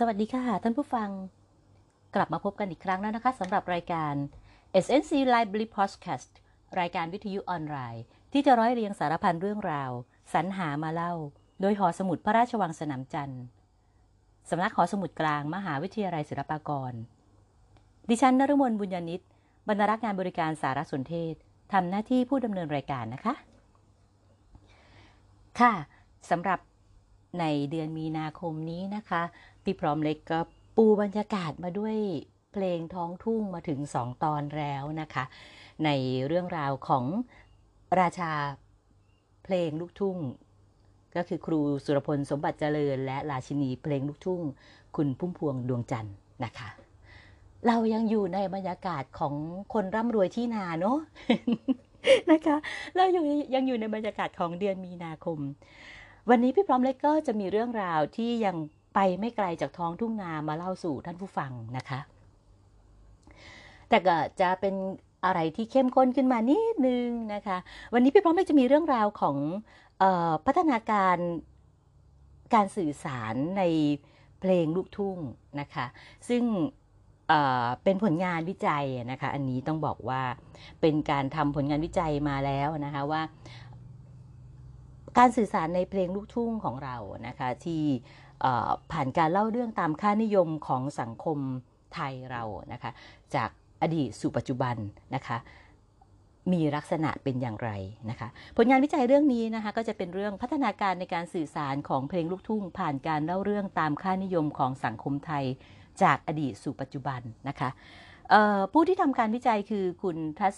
สวัสดีค่ะ ท่านผู้ฟัง กลับมาพบกันอีกครั้งแล้วนะคะสำหรับรายการ SNC Library Podcast รายการวิทยุออนไลน์ ที่จะร้อยเรียงสารพันเรื่องราว สรรหามาเล่า โดยหอสมุดพระราชวังสนามจันทร์สำนักหอสมุดกลางมหาวิทยาลัยศิลปากร ดิฉันนฤมลบุญญาณิตบรรณารักษ์งานบริการสารสนเทศทำหน้าที่ผู้ดำเนินรายการนะคะ ค่ะสำหรับในเดือนมีนาคมนี้นะคะ พี่พร้อมเล็กก็ปูบรรยากาศมาด้วยเพลงท้องทุ่งมาถึงสองตอนแล้วนะคะ ในเรื่องราวของราชาเพลงลูกทุ่ง ก็คือครูสุรพลสมบัติเจริญ และราชินีเพลงลูกทุ่ง คุณพุ่มพวงดวงจันทร์นะคะ เรายังอยู่ในบรรยากาศของคนร่ำรวยที่นาเนาะนะคะเราอยู่ยังอยู่ในบรรยากาศของเดือนมีนาคม วันนี้พี่พร้อมเล็กก็จะมีเรื่องราวที่ยัง ไปไม่ไกลจากท้องทุ่งนามาเล่าสู่ท่านผู้ฟังนะคะ แต่ก็จะเป็นอะไรที่เข้มข้นขึ้นมานิดนึงนะคะ วันนี้พี่พร้อมจะมีเรื่องราวของออพัฒนาการการสื่อสารในเพลงลูกทุ่งนะคะ ซึ่งเป็นผลงานวิจัยนะคะ อันนี้ต้องบอกว่าเป็นการทำผลงานวิจัยมาแล้วนะคะว่า การสื่อสารในเพลงลูกทุ่งของเรานะคะ ที่ ผ่านการเล่าเรื่องตามค่านิยมของสังคมไทยเรานะคะจากอดีตสู่ปัจจุบันนะคะมีลักษณะเป็นอย่างไรนะคะผลงานวิจัยเรื่องนี้นะคะก็จะเป็นเรื่องพัฒนาการในการสื่อสารของเพลงลูกทุ่ง ผ่านการเล่าเรื่องตามค่านิยมของสังคมไทย จากอดีตสู่ปัจจุบันนะคะผู้ที่ทำการวิจัยคือคุณทัศ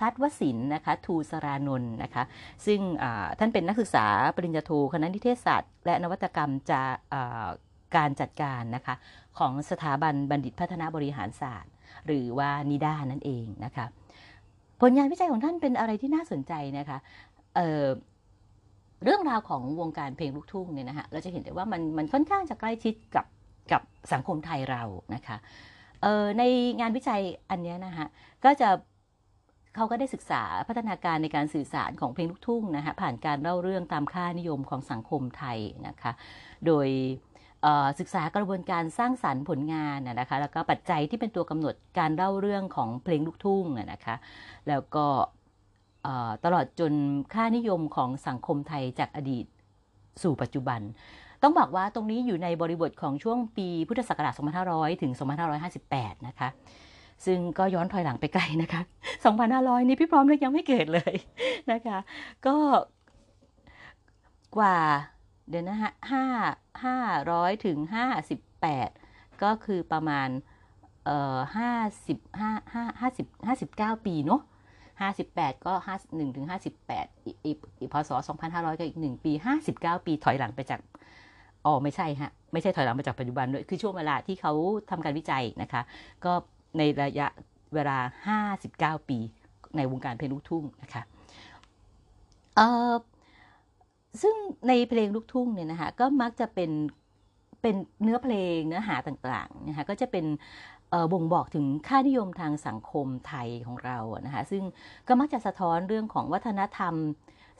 ทัศวศิลป์นะคะทูสรานนท์นะคะซึ่งท่านเป็นนักศึกษาปริญญาโทคณะนิเทศศาสตร์ และนวัตกรรมจะการจัดการนะคะของสถาบันบัณฑิตพัฒนาบริหารศาสตร์ หรือว่านิด้านั่นเองนะคะผลงานวิจัยของท่านเป็นอะไรที่น่าสนใจนะคะเเรื่องราวของวงการเพลงลูกทุ่งเนี่ยนะคะเราจะเห็นได้ว่ามันมันค่อนข้างจะใกล้ชิดกับกับสังคมไทยเรานะคะในงานวิจัยอันนี้นะคะก็จะ เขาก็ได้ศึกษาพัฒนาการในการสื่อสารของเพลงลูกทุ่งนะคะผ่านการเล่าเรื่องตามค่านิยมของสังคมไทยนะคะโดยศึกษากระบวนการสร้างสรรค์ผลงานนะคะแล้วก็ปัจจัยที่เป็นตัวกำหนดการเล่าเรื่องของเพลงลูกทุ่งนะคะแล้วก็ตลอดจนค่านิยมของสังคมไทยจากอดีตสู่ปัจจุบัน ต้องบอกว่าตรงนี้อยู่ในบริบทของช่วงปีพุทธศักราช 2500 ถึง 2558 นะคะ ซึ่งก็ย้อนถอยหลังไปไกลนะคะ 2,500 นี่พี่พร้อมเลยยังไม่เกิดเลยนะคะ ก็กว่าเดี๋ยวนะฮะห้าห้าร้อยถึงห้าสิบแปดก็คือประมาณเอ่อห้าสิบห้าห้าห้าสิบห้าสิบเก้าปีเนาะห้าสิบแปดก็ห้าหนึ่งถึงห้าสิบแปดอีพศสองพันห้าร้อยก็อีกหนึ่งปีห้าสิบเก้าปีถอยหลังไปจากอ๋อไม่ใช่ฮะ ไม่ใช่ถอยหลังไปจากปัจจุบันด้วย คือช่วงเวลาที่เขาทำการวิจัยนะคะ ก็ ในระยะเวลา 59 ปีในวงการเพลงลูกทุ่งนะคะซึ่งในเพลงลูกทุ่งเนี่ยนะคะก็มักจะเป็นเป็นเนื้อเพลงเนื้อหาต่างๆนะคะก็จะเป็นบ่งบอกถึงค่านิยมทางสังคมไทยของเรานะคะซึ่งก็มักจะสะท้อนเรื่องของวัฒนธรรม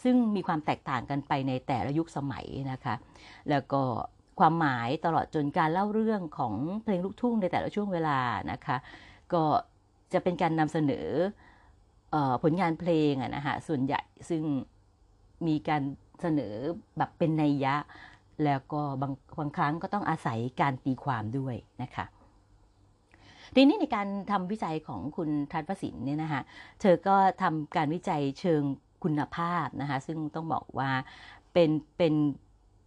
ซึ่งมีความแตกต่างกันไปในแต่ละยุคสมัยนะคะ แล้วก็ ความหมายตลอดจนการเล่าเรื่องของเพลงลูกทุ่งในแต่ละช่วงเวลานะคะ ก็จะเป็นการนำเสนออผลงานเพลงอะนะคะส่วนใหญ่ซึ่งมีการเสนอแบบเป็นนัยยะ แล้วก็บางบางครั้งก็ต้องอาศัยการตีความด้วยนะคะทีนี้ในการทำวิจัยของคุณทัศวสินเนี่ยนะคะเธอก็ทำการวิจัยเชิงคุณภาพนะคะซึ่งต้องบอกว่าเป็นเป็น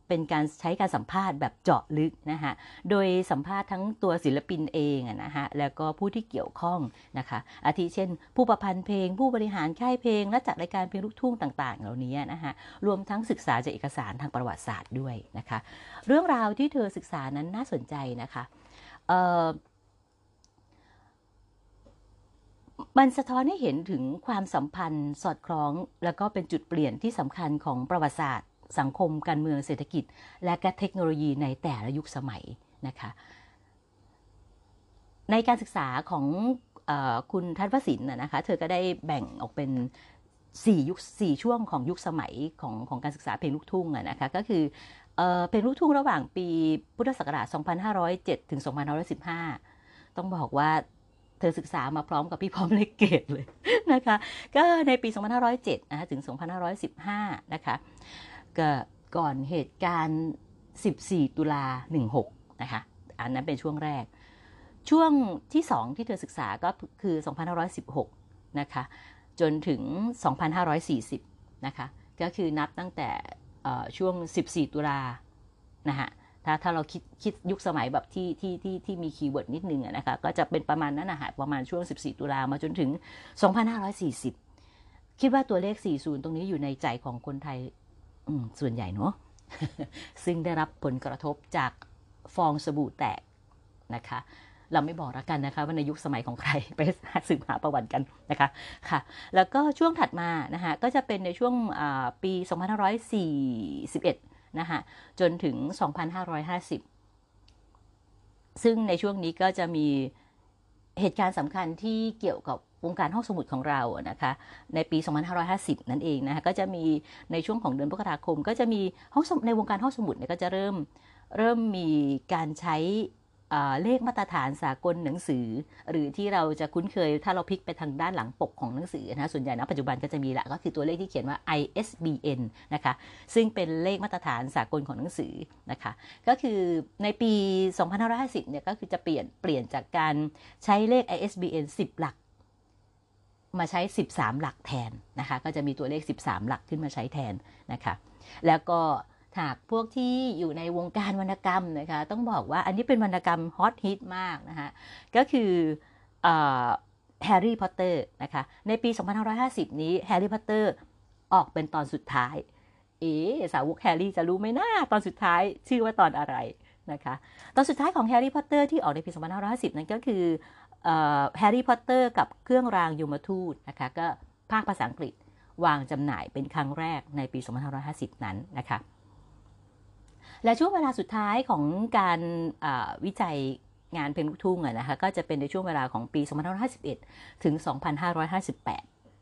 เป็นการใช้การสัมภาษณ์แบบเจาะลึกนะคะโดยสัมภาษณ์ทั้งตัวศิลปินเองนะฮะแล้วก็ผู้ที่เกี่ยวข้องนะคะอาทิเช่น ผู้ประพันธ์เพลง ผู้บริหารค่ายเพลง และจัดรายการเพลงลูกทุ่งต่างๆ เหล่านี้นะคะรวมทั้งศึกษาจากเอกสารทางประวัติศาสตร์ด้วยนะคะเรื่องราวที่เธอศึกษานั้นน่าสนใจนะคะมันสะท้อนให้เห็นถึงความสัมพันธ์สอดคล้อง แล้วก็เป็นจุดเปลี่ยนที่สำคัญของประวัติศาสตร์ สังคมการเมืองเศรษฐกิจ และก็เทคโนโลยีในแต่ละยุคสมัยนะคะในการศึกษาของอคุณทัศวศิลป์นะคะเธอก็ได้แบ่งออกเป็น4ยุค4ช่วงของยุคสมัยของของการศึกษาเพลงลูกทุ่งนะคะก็คือเอ่อเป็นลูกทุ่งระหว่างปีพุทธศักราช 2507 ถึง 2515 ต้องบอกว่าเธอศึกษามาพร้อมกับพี่พร้อมเลกเกตเลยนะคะก็ในปี 2507 นะถึง 2515 นะคะ ก็ก่อนเหตุการณ์ 14 ตุลา 16 นะคะ อันนั้นเป็นช่วงแรก ช่วงที่ 2 ที่เธอศึกษาก็คือ 2516 นะคะ จนถึง 2540 นะคะ ก็คือนับตั้งแต่ช่วง 14 ตุลา นะฮะ ถ้าถ้าเราคิดคิดยุคสมัยแบบที่ที่ที่ที่มี keyword นิดนึงนะคะ ก็จะเป็นประมาณนั้นนะฮะ ประมาณช่วง 14 ตุลามาจนถึง 2540 คิดว่าตัวเลข 40 ตรงนี้อยู่ในใจของคนไทย ส่วนใหญ่เนาะซึ่งได้รับผลกระทบจากฟองสบู่แตกนะคะ เราไม่บอกแล้วกันนะคะว่าในยุคสมัยของใครไปสืบหาประวัติกันนะคะค่ะ แล้วก็ช่วงถัดมานะคะก็จะเป็นในช่วงปี 2541นะคะจนถึง 2550 ซึ่งในช่วงนี้ก็จะมีเหตุการณ์สำคัญที่เกี่ยวกับ วงการห้องสมุดของเรานะคะในปี 2550 นั่นเองนะคะก็จะมีในช่วงของเดือนพฤษภาคม ก็จะมีห้องในวงการห้องสมุดเนี่ยก็จะเริ่มเริ่มมีการใช้เลขมาตรฐานสากลหนังสือ หรือที่เราจะคุ้นเคยถ้าเราพลิกไปทางด้านหลังปกของหนังสือนะส่วนใหญ่นะปัจจุบันก็จะมีละก็คือตัวเลขที่เขียนว่า ISBN นะคะซึ่งเป็นเลขมาตรฐานสากลของหนังสือนะคะก็คือในปี 2550เนี่ยก็คือจะเปลี่ยนเปลี่ยนจากการใช้เลข ISBN 10 หลัก มาใช้ 13 หลักแทนนะคะ ก็จะมีตัวเลข 13 หลักขึ้นมาใช้แทนนะคะ แล้วก็หากพวกที่อยู่ในวงการวรรณกรรมนะคะ ต้องบอกว่าอันนี้เป็นวรรณกรรมฮอตฮิตมากนะคะ ก็คือแฮร์รี่พอตเตอร์นะคะ ในปี 2550 นี้แฮร์รี่พอตเตอร์ออกเป็นตอนสุดท้าย เอ๋สาวกแฮร์รี่จะรู้ไหมนะตอนสุดท้ายชื่อว่าตอนอะไรนะคะ ตอนสุดท้ายของแฮร์รี่พอตเตอร์ที่ออกในปี 2550 นั้นก็คือ แฮร์รี่พอตเตอร์กับเครื่องรางยมทูตนะคะก็ภาคภาษาอังกฤษวางจำหน่ายเป็นครั้งแรกในปี 2550 นั้นนะคะและช่วงเวลาสุดท้ายของการวิจัยงานเพลงลูกทุ่งนะคะก็จะเป็นในช่วงเวลาของปี 2551 ถึง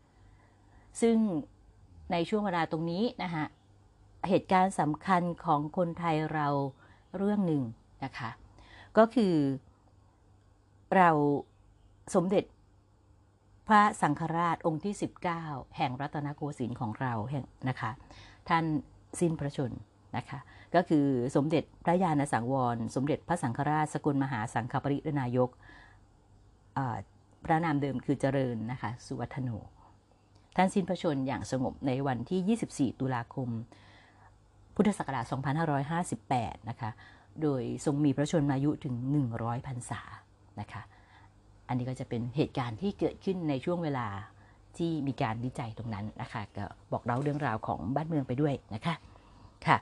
2558 ซึ่งในช่วงเวลาตรงนี้นะคะเหตุการณ์สำคัญของคนไทยเราเรื่องหนึ่งนะคะ ก็คือเรา สมเด็จ พระสังฆราชองค์ที่ 19 แห่งรัตนโกสินทร์ของเราแห่งนะคะ ท่านสิ้นพระชนนะคะ ก็คือสมเด็จพระญาณสังวร สมเด็จพระสังฆราชสกุลมหาสังฆปรินายกพระนามเดิมคือเจริญนะคะ สุวัฒโน ท่านสิ้นพระชนอย่างสงบในวันที่ 24 ตุลาคม พุทธศักราช 2558 นะคะ โดยทรงมีพระชนมายุถึง 100พรรษา นะคะ อันนี้ก็จะเป็นเหตุการณ์ที่เกิดขึ้นในช่วงเวลาที่มีการวิจัยตรงนั้นนะคะก็บอกเล่าเรื่องราวของบ้านเมืองไปด้วยนะคะค่ะ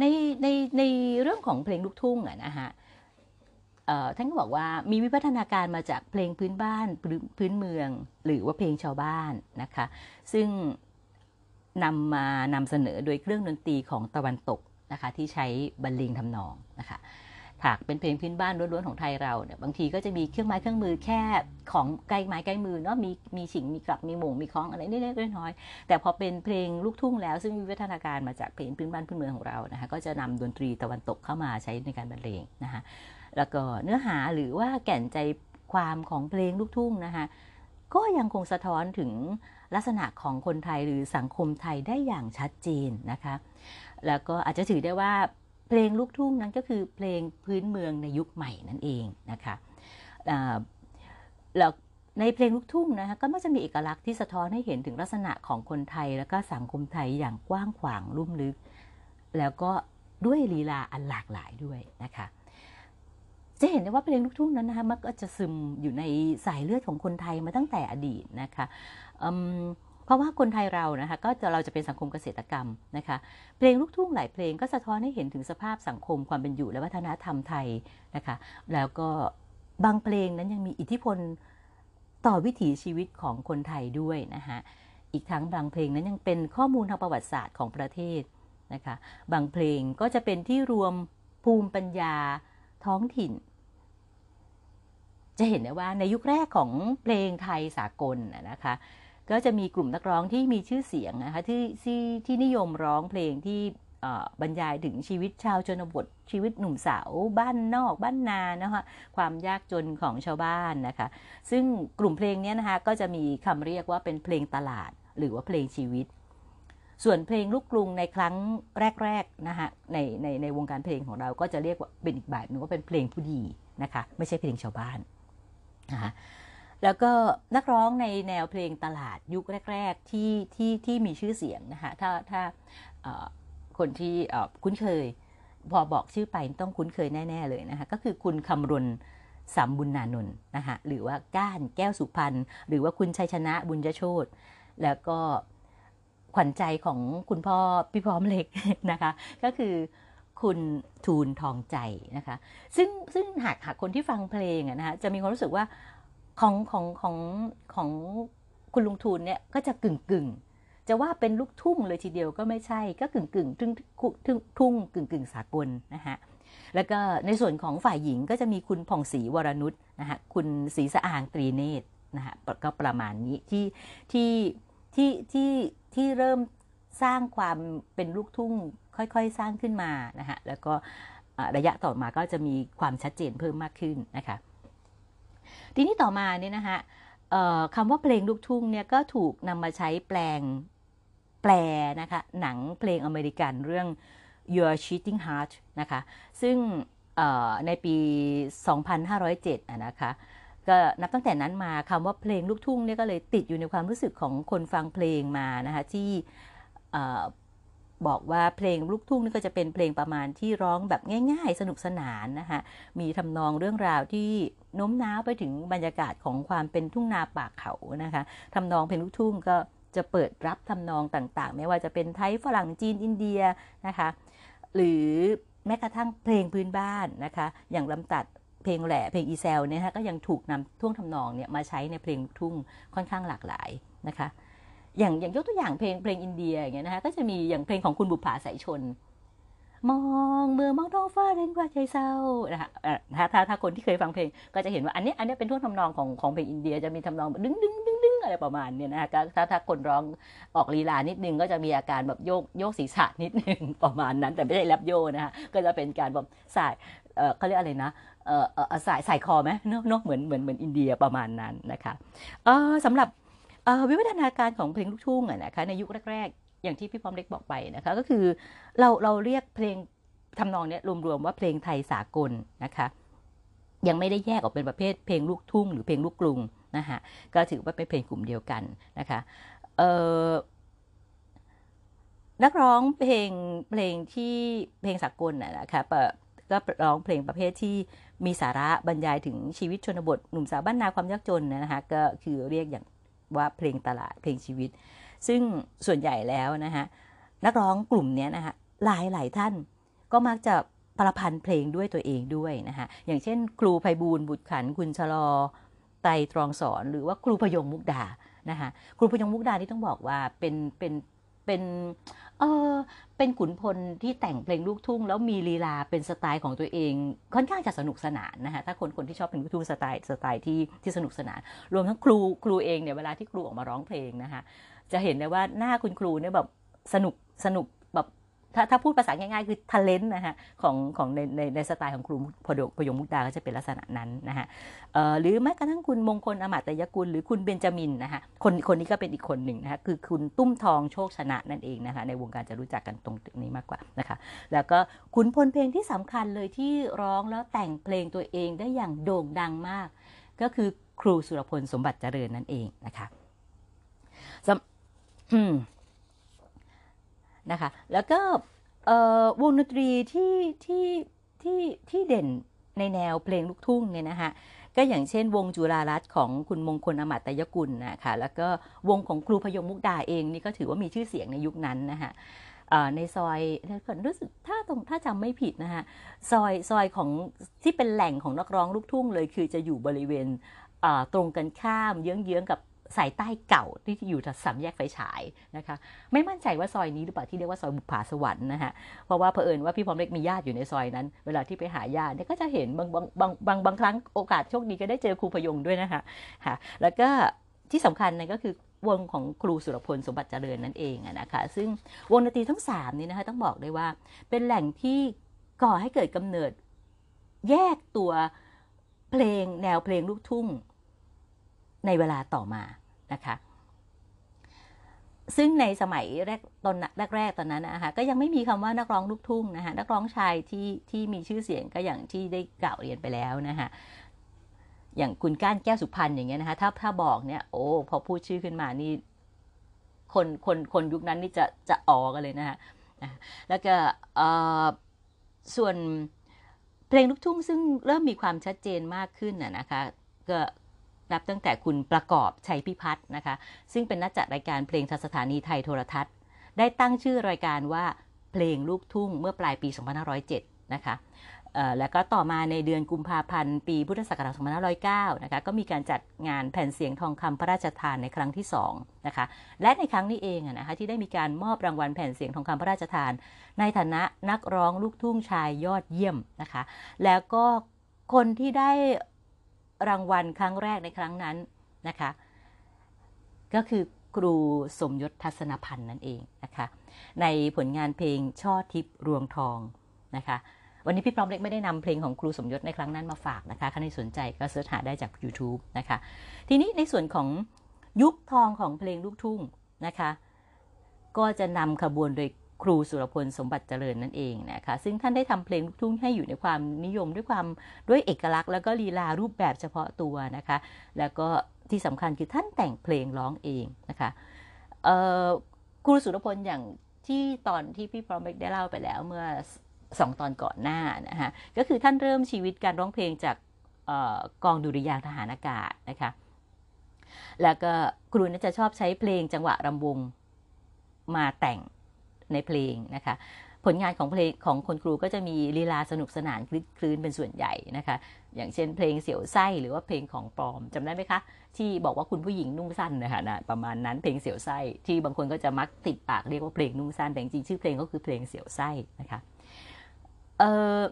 ในในในเรื่องของเพลงลูกทุ่งอะนะฮะท่านก็บอกว่ามีวิวัฒนาการมาจากเพลงพื้นบ้านพื้นเมือง หรือว่าเพลงชาวบ้านนะคะ ซึ่งนำมานำเสนอโดยเครื่องดนตรีของตะวันตกนะคะที่ใช้บรรเลงทำนองนะคะ หากเป็นเพลงพื้นบ้านล้วนๆของไทยเราเนี่ยบางทีก็จะมีเครื่องไม้เครื่องมือแค่ของใกล้ไม้ใกล้มือเนาะมีมีฉิงมีกลับมีหม่งมีคล้องอะไรนิดๆน้อยๆแต่พอเป็นเพลงลูกทุ่งแล้วซึ่งมีวัฒนาการมาจากเพลงพื้นบ้านพื้นเมืองของเรานะคะก็จะนำดนตรีตะวันตกเข้ามาใช้ในการบรรเลงนะคะแล้วก็เนื้อหาหรือว่าแก่นใจความของเพลงลูกทุ่งนะคะก็ยังคงสะท้อนถึงลักษณะของคนไทยหรือสังคมไทยได้อย่างชัดเจนนะคะ แล้วก็อาจจะถือได้ว่า ลงลูกทุ่งนั้นก็คือเพลงพื้นเมืองในยุคใหม่นั่นเองนะคะแล้วในเพลงลูกทุ่งนะคะก็มักจะมีเอกลักษณ์ที่สะท้อนให้เห็นถึงลักษณะของคนไทย แล้วก็สังคมไทยอย่างกว้างขวางลุ่มลึก แล้วก็ด้วยลีลาอันหลากหลายด้วยนะคะจะเห็นได้ว่าเพลงลูกทุ่งนั้นนะคะมักจะซึมอยู่ในสายเลือดของคนไทยมาตั้งแต่อดีตนะคะ เพราะว่าคนไทยเรานะคะก็จะเราจะเป็นสังคมเกษตรกรรมนะคะเพลงลูกทุ่งหลายเพลงก็สะท้อนให้เห็นถึงสภาพสังคมความเป็นอยู่และวัฒนธรรมไทยนะคะแล้วก็บางเพลงนั้นยังมีอิทธิพลต่อวิถีชีวิตของคนไทยด้วยนะคะอีกทั้งบางเพลงนั้นยังเป็นข้อมูลทางประวัติศาสตร์ของประเทศนะคะบางเพลงก็จะเป็นที่รวมภูมิปัญญาท้องถิ่น จะเห็นได้ว่าในยุคแรกของเพลงไทยสากลนะคะ ก็จะมีกลุ่มนักร้องที่มีชื่อเสียงนะคะที่ที่ที่นิยมร้องเพลงที่บรรยายถึงชีวิตชาวชนบทชีวิตหนุ่มสาวบ้านนอกบ้านนานะคะความยากจนของชาวบ้านนะคะ ซึ่งกลุ่มเพลงนี้นะคะก็จะมีคำเรียกว่าเป็นเพลงตลาด หรือว่าเพลงชีวิต ส่วนเพลงลูกกรุงในครั้งแรกๆนะคะในในในวงการเพลงของเราก็จะเรียกว่าเป็นอีกแบบหนึ่งว่าเป็นเพลงผู้ดีนะคะไม่ใช่เพลงชาวบ้านนะคะ แล้วก็นักร้องในแนวเพลงตลาดยุคแรก ๆ ที่ที่ที่มีชื่อเสียงนะคะถ้าถ้าคนที่คุ้นเคย พอบอกชื่อไปต้องคุ้นเคยแน่ ๆ เลยนะคะก็คือคุณคำรณสามบุญนานนท์นะคะหรือว่าก้านแก้วสุพรรณหรือว่าคุณชัยชนะบุญยโชตแล้วก็ขวัญใจของคุณพ่อพี่พร้อมเล็กนะคะ ก็คือคุณทูลทองใจนะคะ ซึ่งซึ่งหากหากคนที่ฟังเพลงนะคะจะมีความรู้สึกว่า ของของของของคุณลุงทูลเนี่ยก็จะกึ่งกึ่งจะว่าเป็นลูกทุ่งเลยทีเดียวก็ไม่ใช่ก็กึ่งกึ่งทุ่งทุ่งกึ่งกึ่งสากลนะคะแล้วก็ในส่วนของฝ่ายหญิงก็จะมีคุณผ่องศรีวรนุชนะคะคุณศรีสะอางตรีเนตรนะคะก็ประมาณนี้ที่ที่ที่ที่ที่เริ่มสร้างความเป็นลูกทุ่งค่อยๆ สร้างขึ้นมานะคะแล้วก็ระยะต่อมาก็จะมีความชัดเจนเพิ่มมากขึ้นนะคะ ทีนี้ต่อมาเนี่ยนะคะคำว่าเพลงลูกทุ่งเนี่ยก็ถูกนำมาใช้แปลงแปลนะคะหนังเพลงอเมริกันเรื่อง Your Cheating Heart นะคะซึ่งในปี 2507นะคะก็นับตั้งแต่นั้นมาคำว่าเพลงลูกทุ่งเนี่ยก็เลยติดอยู่ในความรู้สึกของคนฟังเพลงมานะคะที่ บอกว่าเพลงลูกทุ่งนี่ก็จะเป็นเพลงประมาณที่ร้องแบบง่าย ๆ สนุกสนานนะคะมีทำนองเรื่องราวที่โน้มน้าวไปถึงบรรยากาศของความเป็นทุ่งนาป่าเขานะคะทำนองเพลงลูกทุ่งก็จะเปิดรับทำนองต่างๆ ไม่ว่าจะเป็นไทยฝรั่งจีนอินเดียนะคะ หรือแม้กระทั่งเพลงพื้นบ้านนะคะ อย่างลำตัดเพลงแหล่เพลงอีเซลเนี่ยก็ยังถูกนำท่วงทำนองเนี่ยมาใช้ในเพลงทุ่งค่อนข้างหลากหลายนะคะ อย่างอย่างยกตัวอย่างเพลงเพลงอินเดียอย่างเงี้ยนะคะก็จะมีอย่างเพลงของคุณบุภาสายชน มองเมื่อมองท้องฟ้าเร่งว่าใจเศร้านะคะถ้าถ้าถ้าคนที่เคยฟังเพลงก็จะเห็นว่าอันนี้อันนี้เป็นท่วงทำนองของของเพลงอินเดียจะมีทำนองดึงดึงดึงดึงอะไรประมาณเนี้นะคะถ้าถ้าคนร้องออกลีลานิดนึงก็จะมีอาการแบบโยกโยกศีรษะนิดนึงประมาณนั้น แต่ไม่ใช่แรปโยนะคะก็จะเป็นการแบบสายเขาเรียกอะไรนะเออเออสายสายคอไหมเนาะเนาะเหมือนเหมือนเหมือนอินเดียประมาณนั้นนะคะเออสำหรับ วิวัฒนาการของเพลงลูกทุ่งนะคะในยุคแรก ๆ อย่างที่พี่พร้อมเล็กบอกไปนะคะก็คือเราเราเรียกเพลงทำนองนี้รวมๆว่าเพลงไทยสากลนะคะยังไม่ได้แยกออกเป็นประเภทเพลงลูกทุ่งหรือเพลงลูกกรุงนะคะก็ถือว่าเป็นเพลงกลุ่มเดียวกันนะคะนักร้องเพลงเพลงที่เพลงสากลนะคะก็ร้องเพลงประเภทที่มีสาระบรรยายถึงชีวิตชนบท หนุ่มสาวบ้านนาความยากจนนะคะก็คือเรียกอย่าง ว่าเพลงตลาดเพลงชีวิต ซึ่งส่วนใหญ่แล้วนะคะนักร้องกลุ่มนี้นะคะหลายหลายท่านก็มักจะประพันธ์เพลงด้วยตัวเองด้วยนะคะอย่างเช่น ครูไพบูลบุตรขันคุณชะลอไตรตรองสอน หรือว่าครูพยงมุกดานะคะครูพยงมุกดานี่ต้องบอกว่าเป็นเป็นเป็นเออ เป็นขุนพลที่แต่งเพลงลูกทุ่ง แล้วมีลีลาเป็นสไตล์ของตัวเอง ค่อนข้างจะสนุกสนานนะคะถ้าคนคนที่ชอบเพลงลูกทุ่งสไตล์สไตล์ที่ที่สนุกสนาน รวมทั้งครูครูเองเนี่ยเวลาที่ครูออกมาร้องเพลงนะคะจะเห็นได้ว่าหน้าคุณครูเนี่ยแบบสนุกสนุก ถ้าถ้าพูดภาษาง่ายๆ คือท a l e n t นะฮะของของในในในสไตล์ของครูพดพยงมุกดาก็จะเป็นลักษณะนั้นนะฮะหรือแม้กระทั่งคุณมงคลอมาตยกุล หรือคุณเบนจามินนะฮะคนคนนี้ก็เป็นอีกคนหนึ่งนะคะคือคุณตุ้มทองโชคชนะนั่นเองนะคะในวงการจะรู้จักกันตรงนี้มากกว่านะคะแล้วก็ขุนพลเพลงที่สำคัญเลยที่ร้องแล้วแต่งเพลงตัวเองได้อย่างโด่งดังมาก ก็คือครูสุรพลสมบัติเจริญนั่นเองนะคะ นะคะ แล้วก็วงดนตรีที่ที่ที่ที่เด่นในแนวเพลงลูกทุ่งเนี่ยนะคะก็อย่างเช่น วงจุฬารัตน์ของคุณมงคลอมตยกุลนะคะแล้วก็วงของครูพยมมุกดาเองนี่ก็ถือว่ามีชื่อเสียงในยุคนั้นนะคะในซอยรู้สึกถ้าตรงถ้าจำไม่ผิดนะคะซอยซอยของที่เป็นแหล่งของนักร้องลูกทุ่งเลย คือจะอยู่บริเวณตรงกันข้ามเยื้องๆกับ สายใต้เก่าที่อยู่ทสามแยกไฟฉายนะคะ ไม่มั่นใจว่าซอยนี้หรือเปล่าที่เรียกว่าซอยบุปผาสวรรค์นะฮะเพราะว่าเผอิญว่าพี่พร้อมเล็กมีญาติอยู่ในซอยนั้น เวลาที่ไปหาญาติเนี่ยก็จะเห็นบางบางบางบางบางครั้งโอกาสโชคดีก็ได้เจอครูพยงด้วยนะคะค่ะแล้วก็ที่สำคัญนั่นก็คือวงของครูสุรพลสมบัติเจริญนั่นเองนะคะ ซึ่งวงดนตรีทั้งสามนี้นะคะต้องบอกเลยว่า เป็นแหล่งที่ก่อให้เกิดกำเนิดแยกตัวเพลงแนวเพลงลูกทุ่ง ในเวลาต่อมานะคะซึ่งในสมัยแรกตอนแรกๆตอนนั้นนะคะก็ยังไม่มีคำว่านักร้องลูกทุ่งนะคะนักร้องชายที่ที่มีชื่อเสียงก็อย่างที่ได้กล่าวเรียนไปแล้วนะคะอย่างคุณก้านแก้วสุพรรณอย่างเงี้ยนะคะถ้าถ้าบอกเนี่ยโอ้พอพูดชื่อขึ้นมานี่คนคนคนยุคนั้นนี่จะจะอ๋อกันเลยนะคะแล้วก็ส่วนเพลงลูกทุ่งซึ่งเริ่มมีความชัดเจนมากขึ้นนะคะก็ นับตั้งแต่คุณประกอบชัยพิพัฒน์นะคะ ซึ่งเป็นนักจัดรายการเพลงทางสถานีไทยโทรทัศน์ ได้ตั้งชื่อรายการว่าเพลงลูกทุ่งเมื่อปลายปี 2507 นะคะแล้วก็ต่อมาในเดือนกุมภาพันธ์ปีพุทธศักราช2509 นะคะ ก็มีการจัดงานแผ่นเสียงทองคำพระราชทานในครั้งที่2นะคะ และในครั้งนี้เองนะคะที่ได้มีการมอบรางวัลแผ่นเสียงทองคำพระราชทาน ในฐานะนักร้องลูกทุ่งชายยอดเยี่ยมนะคะ แล้วก็คนที่ได้ รางวัลครั้งแรกในครั้งนั้นนะคะ ก็คือครูสมยศทัศนพันธ์นั่นเองนะคะ ในผลงานเพลงช่อทิพย์รวงทองนะคะ วันนี้พี่พร้อมเล็กไม่ได้นำเพลงของครูสมยศในครั้งนั้นมาฝากนะคะใครสนใจก็เสิร์ชหาได้จาก YouTube นะคะ ทีนี้ในส่วนของยุคทองของเพลงลูกทุ่งนะคะ ก็จะนำขบวนโดย ครูสุรพลสมบัติเจริญนั่นเองนะคะซึ่งท่านได้ทำเพลงลูกทุ่งให้อยู่ในความนิยมด้วยความด้วยเอกลักษณ์ แล้วก็ลีลารูปแบบเฉพาะตัวนะคะ แล้วก็ที่สำคัญคือท่านแต่งเพลงร้องเองนะคะครูสุรพลอย่างที่ตอนที่พี่พร้อมเล็กได้เล่าไปแล้วเมื่อสองตอนก่อนหน้านะคะก็คือท่านเริ่มชีวิตการร้องเพลงจากกองดุริยางทหารอากาศนะคะแล้วก็ครูน่าจะชอบใช้เพลงจังหวะรำวงมาแต่ง ในเพลงนะคะผลงานของเพลงของคนครูก็จะมีลีลาสนุกสนานคลิคลื้นเป็นส่วนใหญ่นะคะ อย่างเช่นเพลงเสียวไส้หรือว่าเพลงของปลอมจำได้ไหมคะ ที่บอกว่าคุณผู้หญิงนุ่งสั้นนะคะนะประมาณนั้นเพลงเสียวไส้ที่บางคนก็จะมักติดปากเรียกว่าเพลงนุ่งสั้นแต่จริงชื่อเพลงก็คือเพลงเสียวไส้นะคะ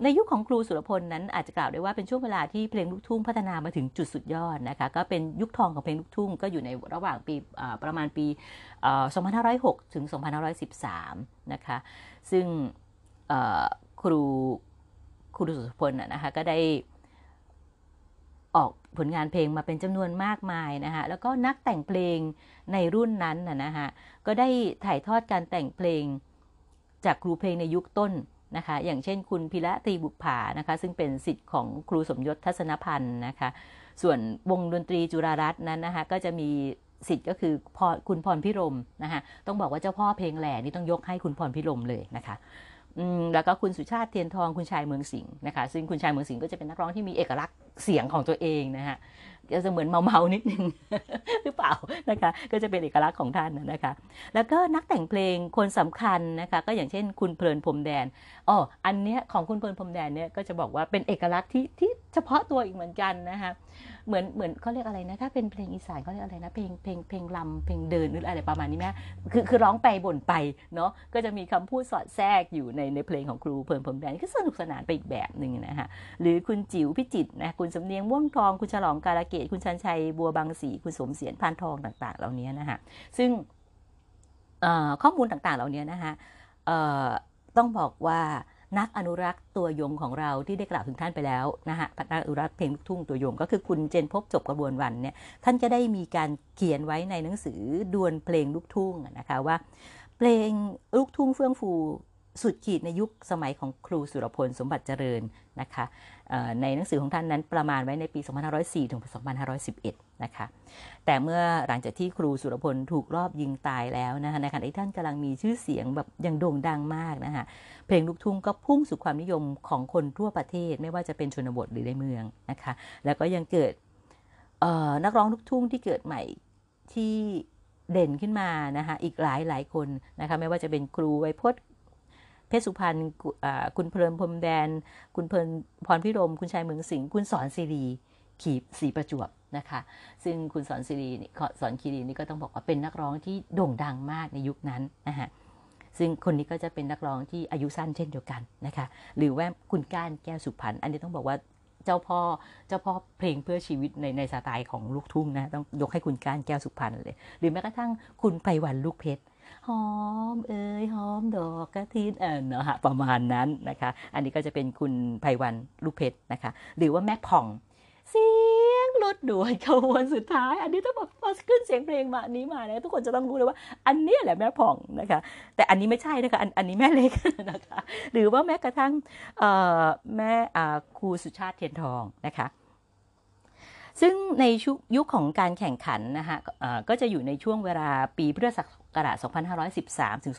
ในยุคของครูสุรพลนั้นอาจจะกล่าวได้ว่าเป็นช่วงเวลาที่เพลงลูกทุ่งพัฒนามาถึงจุดสุดยอดนะคะก็เป็นยุคทองของเพลงลูกทุ่งก็อยู่ในระหว่างปีประมาณปี 2506 ถึง 2513 นะคะซึ่งครูครูสุรพลนะคะก็ได้ออกผลงานเพลงมาเป็นจำนวนมากมายนะคะแล้วก็นักแต่งเพลงในรุ่นนั้นนะฮะก็ได้ถ่ายทอดการแต่งเพลงจากครูเพลงในยุคต้น นะคะ อย่างเช่นคุณพิระตีบุภานะคะ ซึ่งเป็นสิทธิ์ของครูสมยศทัศนพันธ์นะคะ ส่วนวงดนตรีจุฬารัตน์นั้นนะคะ ก็จะมีสิทธิ์ก็คือพคุณพรพิรมนะคะ ต้องบอกว่าเจ้าพ่อเพลงแหล่นี่ต้องยกให้คุณพรพิรมเลยนะคะแล้วก็คุณสุชาติเทียนทองคุณชายเมืองสิงห์นะคะ ซึ่งคุณชายเมืองสิงห์ก็จะเป็นนักร้องที่มีเอกลักษณ์เสียงของตัวเองนะคะ ก็จะเหมือนเมาๆนิดนึงหรือเปล่านะคะ ก็จะเป็นเอกลักษณ์ของท่านนะคะ แล้วก็นักแต่งเพลงคนสำคัญนะคะ ก็อย่างเช่น คุณเพลินพรมแดนอ๋ออันเนี้ยของคุณเพลินพรมแดนเนี่ยก็จะบอกว่าเป็นเอกลักษณ์ที่ที่เฉพาะตัวอีกเหมือนกันนะคะเหมือนเหมือนเขาเรียกอะไรนะถ้าเป็นเพลงอีสานเขาเรียกอะไรนะเพลงเพลงเพลงลำเพลงเดินหรืออะไรประมาณนี้ไหมคือคือร้องไปบ่นไปเนาะก็จะมีคำพูดสอดแทรกอยู่ในในเพลงของครูเพลินพรมแดนก็สนุกสนานไปอีกแบบหนึ่งนะคะหรือคุณจิ๋วพิจิตนะคุณสำเนียงม่วงทองคุณฉลองกาลเกตคุณชันชัยบัวบางสีคุณสมเสียนพานทองต่าง ๆ เหล่านี้นะคะซึ่งข้อมูลต่างๆ เหล่านี้นะคะต้องบอกว่า นักอนุรักษ์ตัวยงของเราที่ได้กล่าวถึงท่านไปแล้วนะฮะนักอนุรักษ์เพลงลูกทุ่งตัวยง ก็คือคุณเจนพบจบกระบวนวันเนี่ยท่านจะได้มีการเขียนไว้ในหนังสือดวลเพลงลูกทุ่งนะคะว่า เพลงลูกทุ่งเฟื่องฟูสุดขีดในยุคสมัยของครูสุรพลสมบัติเจริญนะคะ ในหนังสือของท่านนั้นประมาณไว้ในปี 2504 ถึง 2511 นะคะ แต่เมื่อหลังจากที่ครูสุรพลถูกรอบยิงตายแล้วนะคะในขณะที่ท่านกำลังมีชื่อเสียงแบบยังโด่งดังมากนะคะเพลงลูกทุ่งก็พุ่งสู่ความนิยมของคนทั่วประเทศ ไม่ว่าจะเป็นชนบทหรือในเมืองนะคะ แล้วก็ยังเกิดนักร้องลูกทุ่งที่เกิดใหม่ที่เด่นขึ้นมานะคะอีกหลายหลายคนนะคะไม่ว่าจะเป็นครูไวพจน์ เพชรสุพรรณคุณเพลินพรมแดน คุณเพลินพรพิรม คุณชายเมืองสิงห์คุณสอนศิรีขีบสีประจวบนะคะ ซึ่งคุณสอนศิรีสอนคีรีนี่ก็ต้องบอกว่าเป็นนักร้องที่โด่งดังมากในยุคนั้นนะฮะซึ่งคนนี้ก็จะเป็นนักร้องที่อายุสั้นเช่นเดียวกันนะคะ หรือว่าคุณก้านแก้วสุพรรณอันนี้ต้องบอกว่าเจ้าพ่อเจ้าพ่อเพลงเพื่อชีวิตในในสไตล์ของลูกทุ่งนะต้องยกให้คุณก้านแก้วสุพรรณเลย หรือแม้กระทั่งคุณไพวันลูกเพชร หอมเอ่ยหอมดอกกระทินเออเนาะฮะประมาณนั้นนะคะ อันนี้ก็จะเป็นคุณไพวันลูกเพชรนะคะ หรือว่าแม่ผ่องเสียงรถด่วนขบวนสุดท้าย อันนี้ต้องแบบพอขึ้นเสียงเพลงมานี้มาเนี่ยทุกคนจะต้องรู้เลยว่า อันนี้แหละแม่ผ่องนะคะ แต่อันนี้ไม่ใช่นะคะอันอันนี้แม่เล็กนะคะ หรือว่าแม้กระทั่งแม่ครูสุชาติเทียนทองนะคะซึ่งในยุคของการแข่งขันนะคะก็จะอยู่ในช่วงเวลาปีพุทธศัก กราช2513 ถึง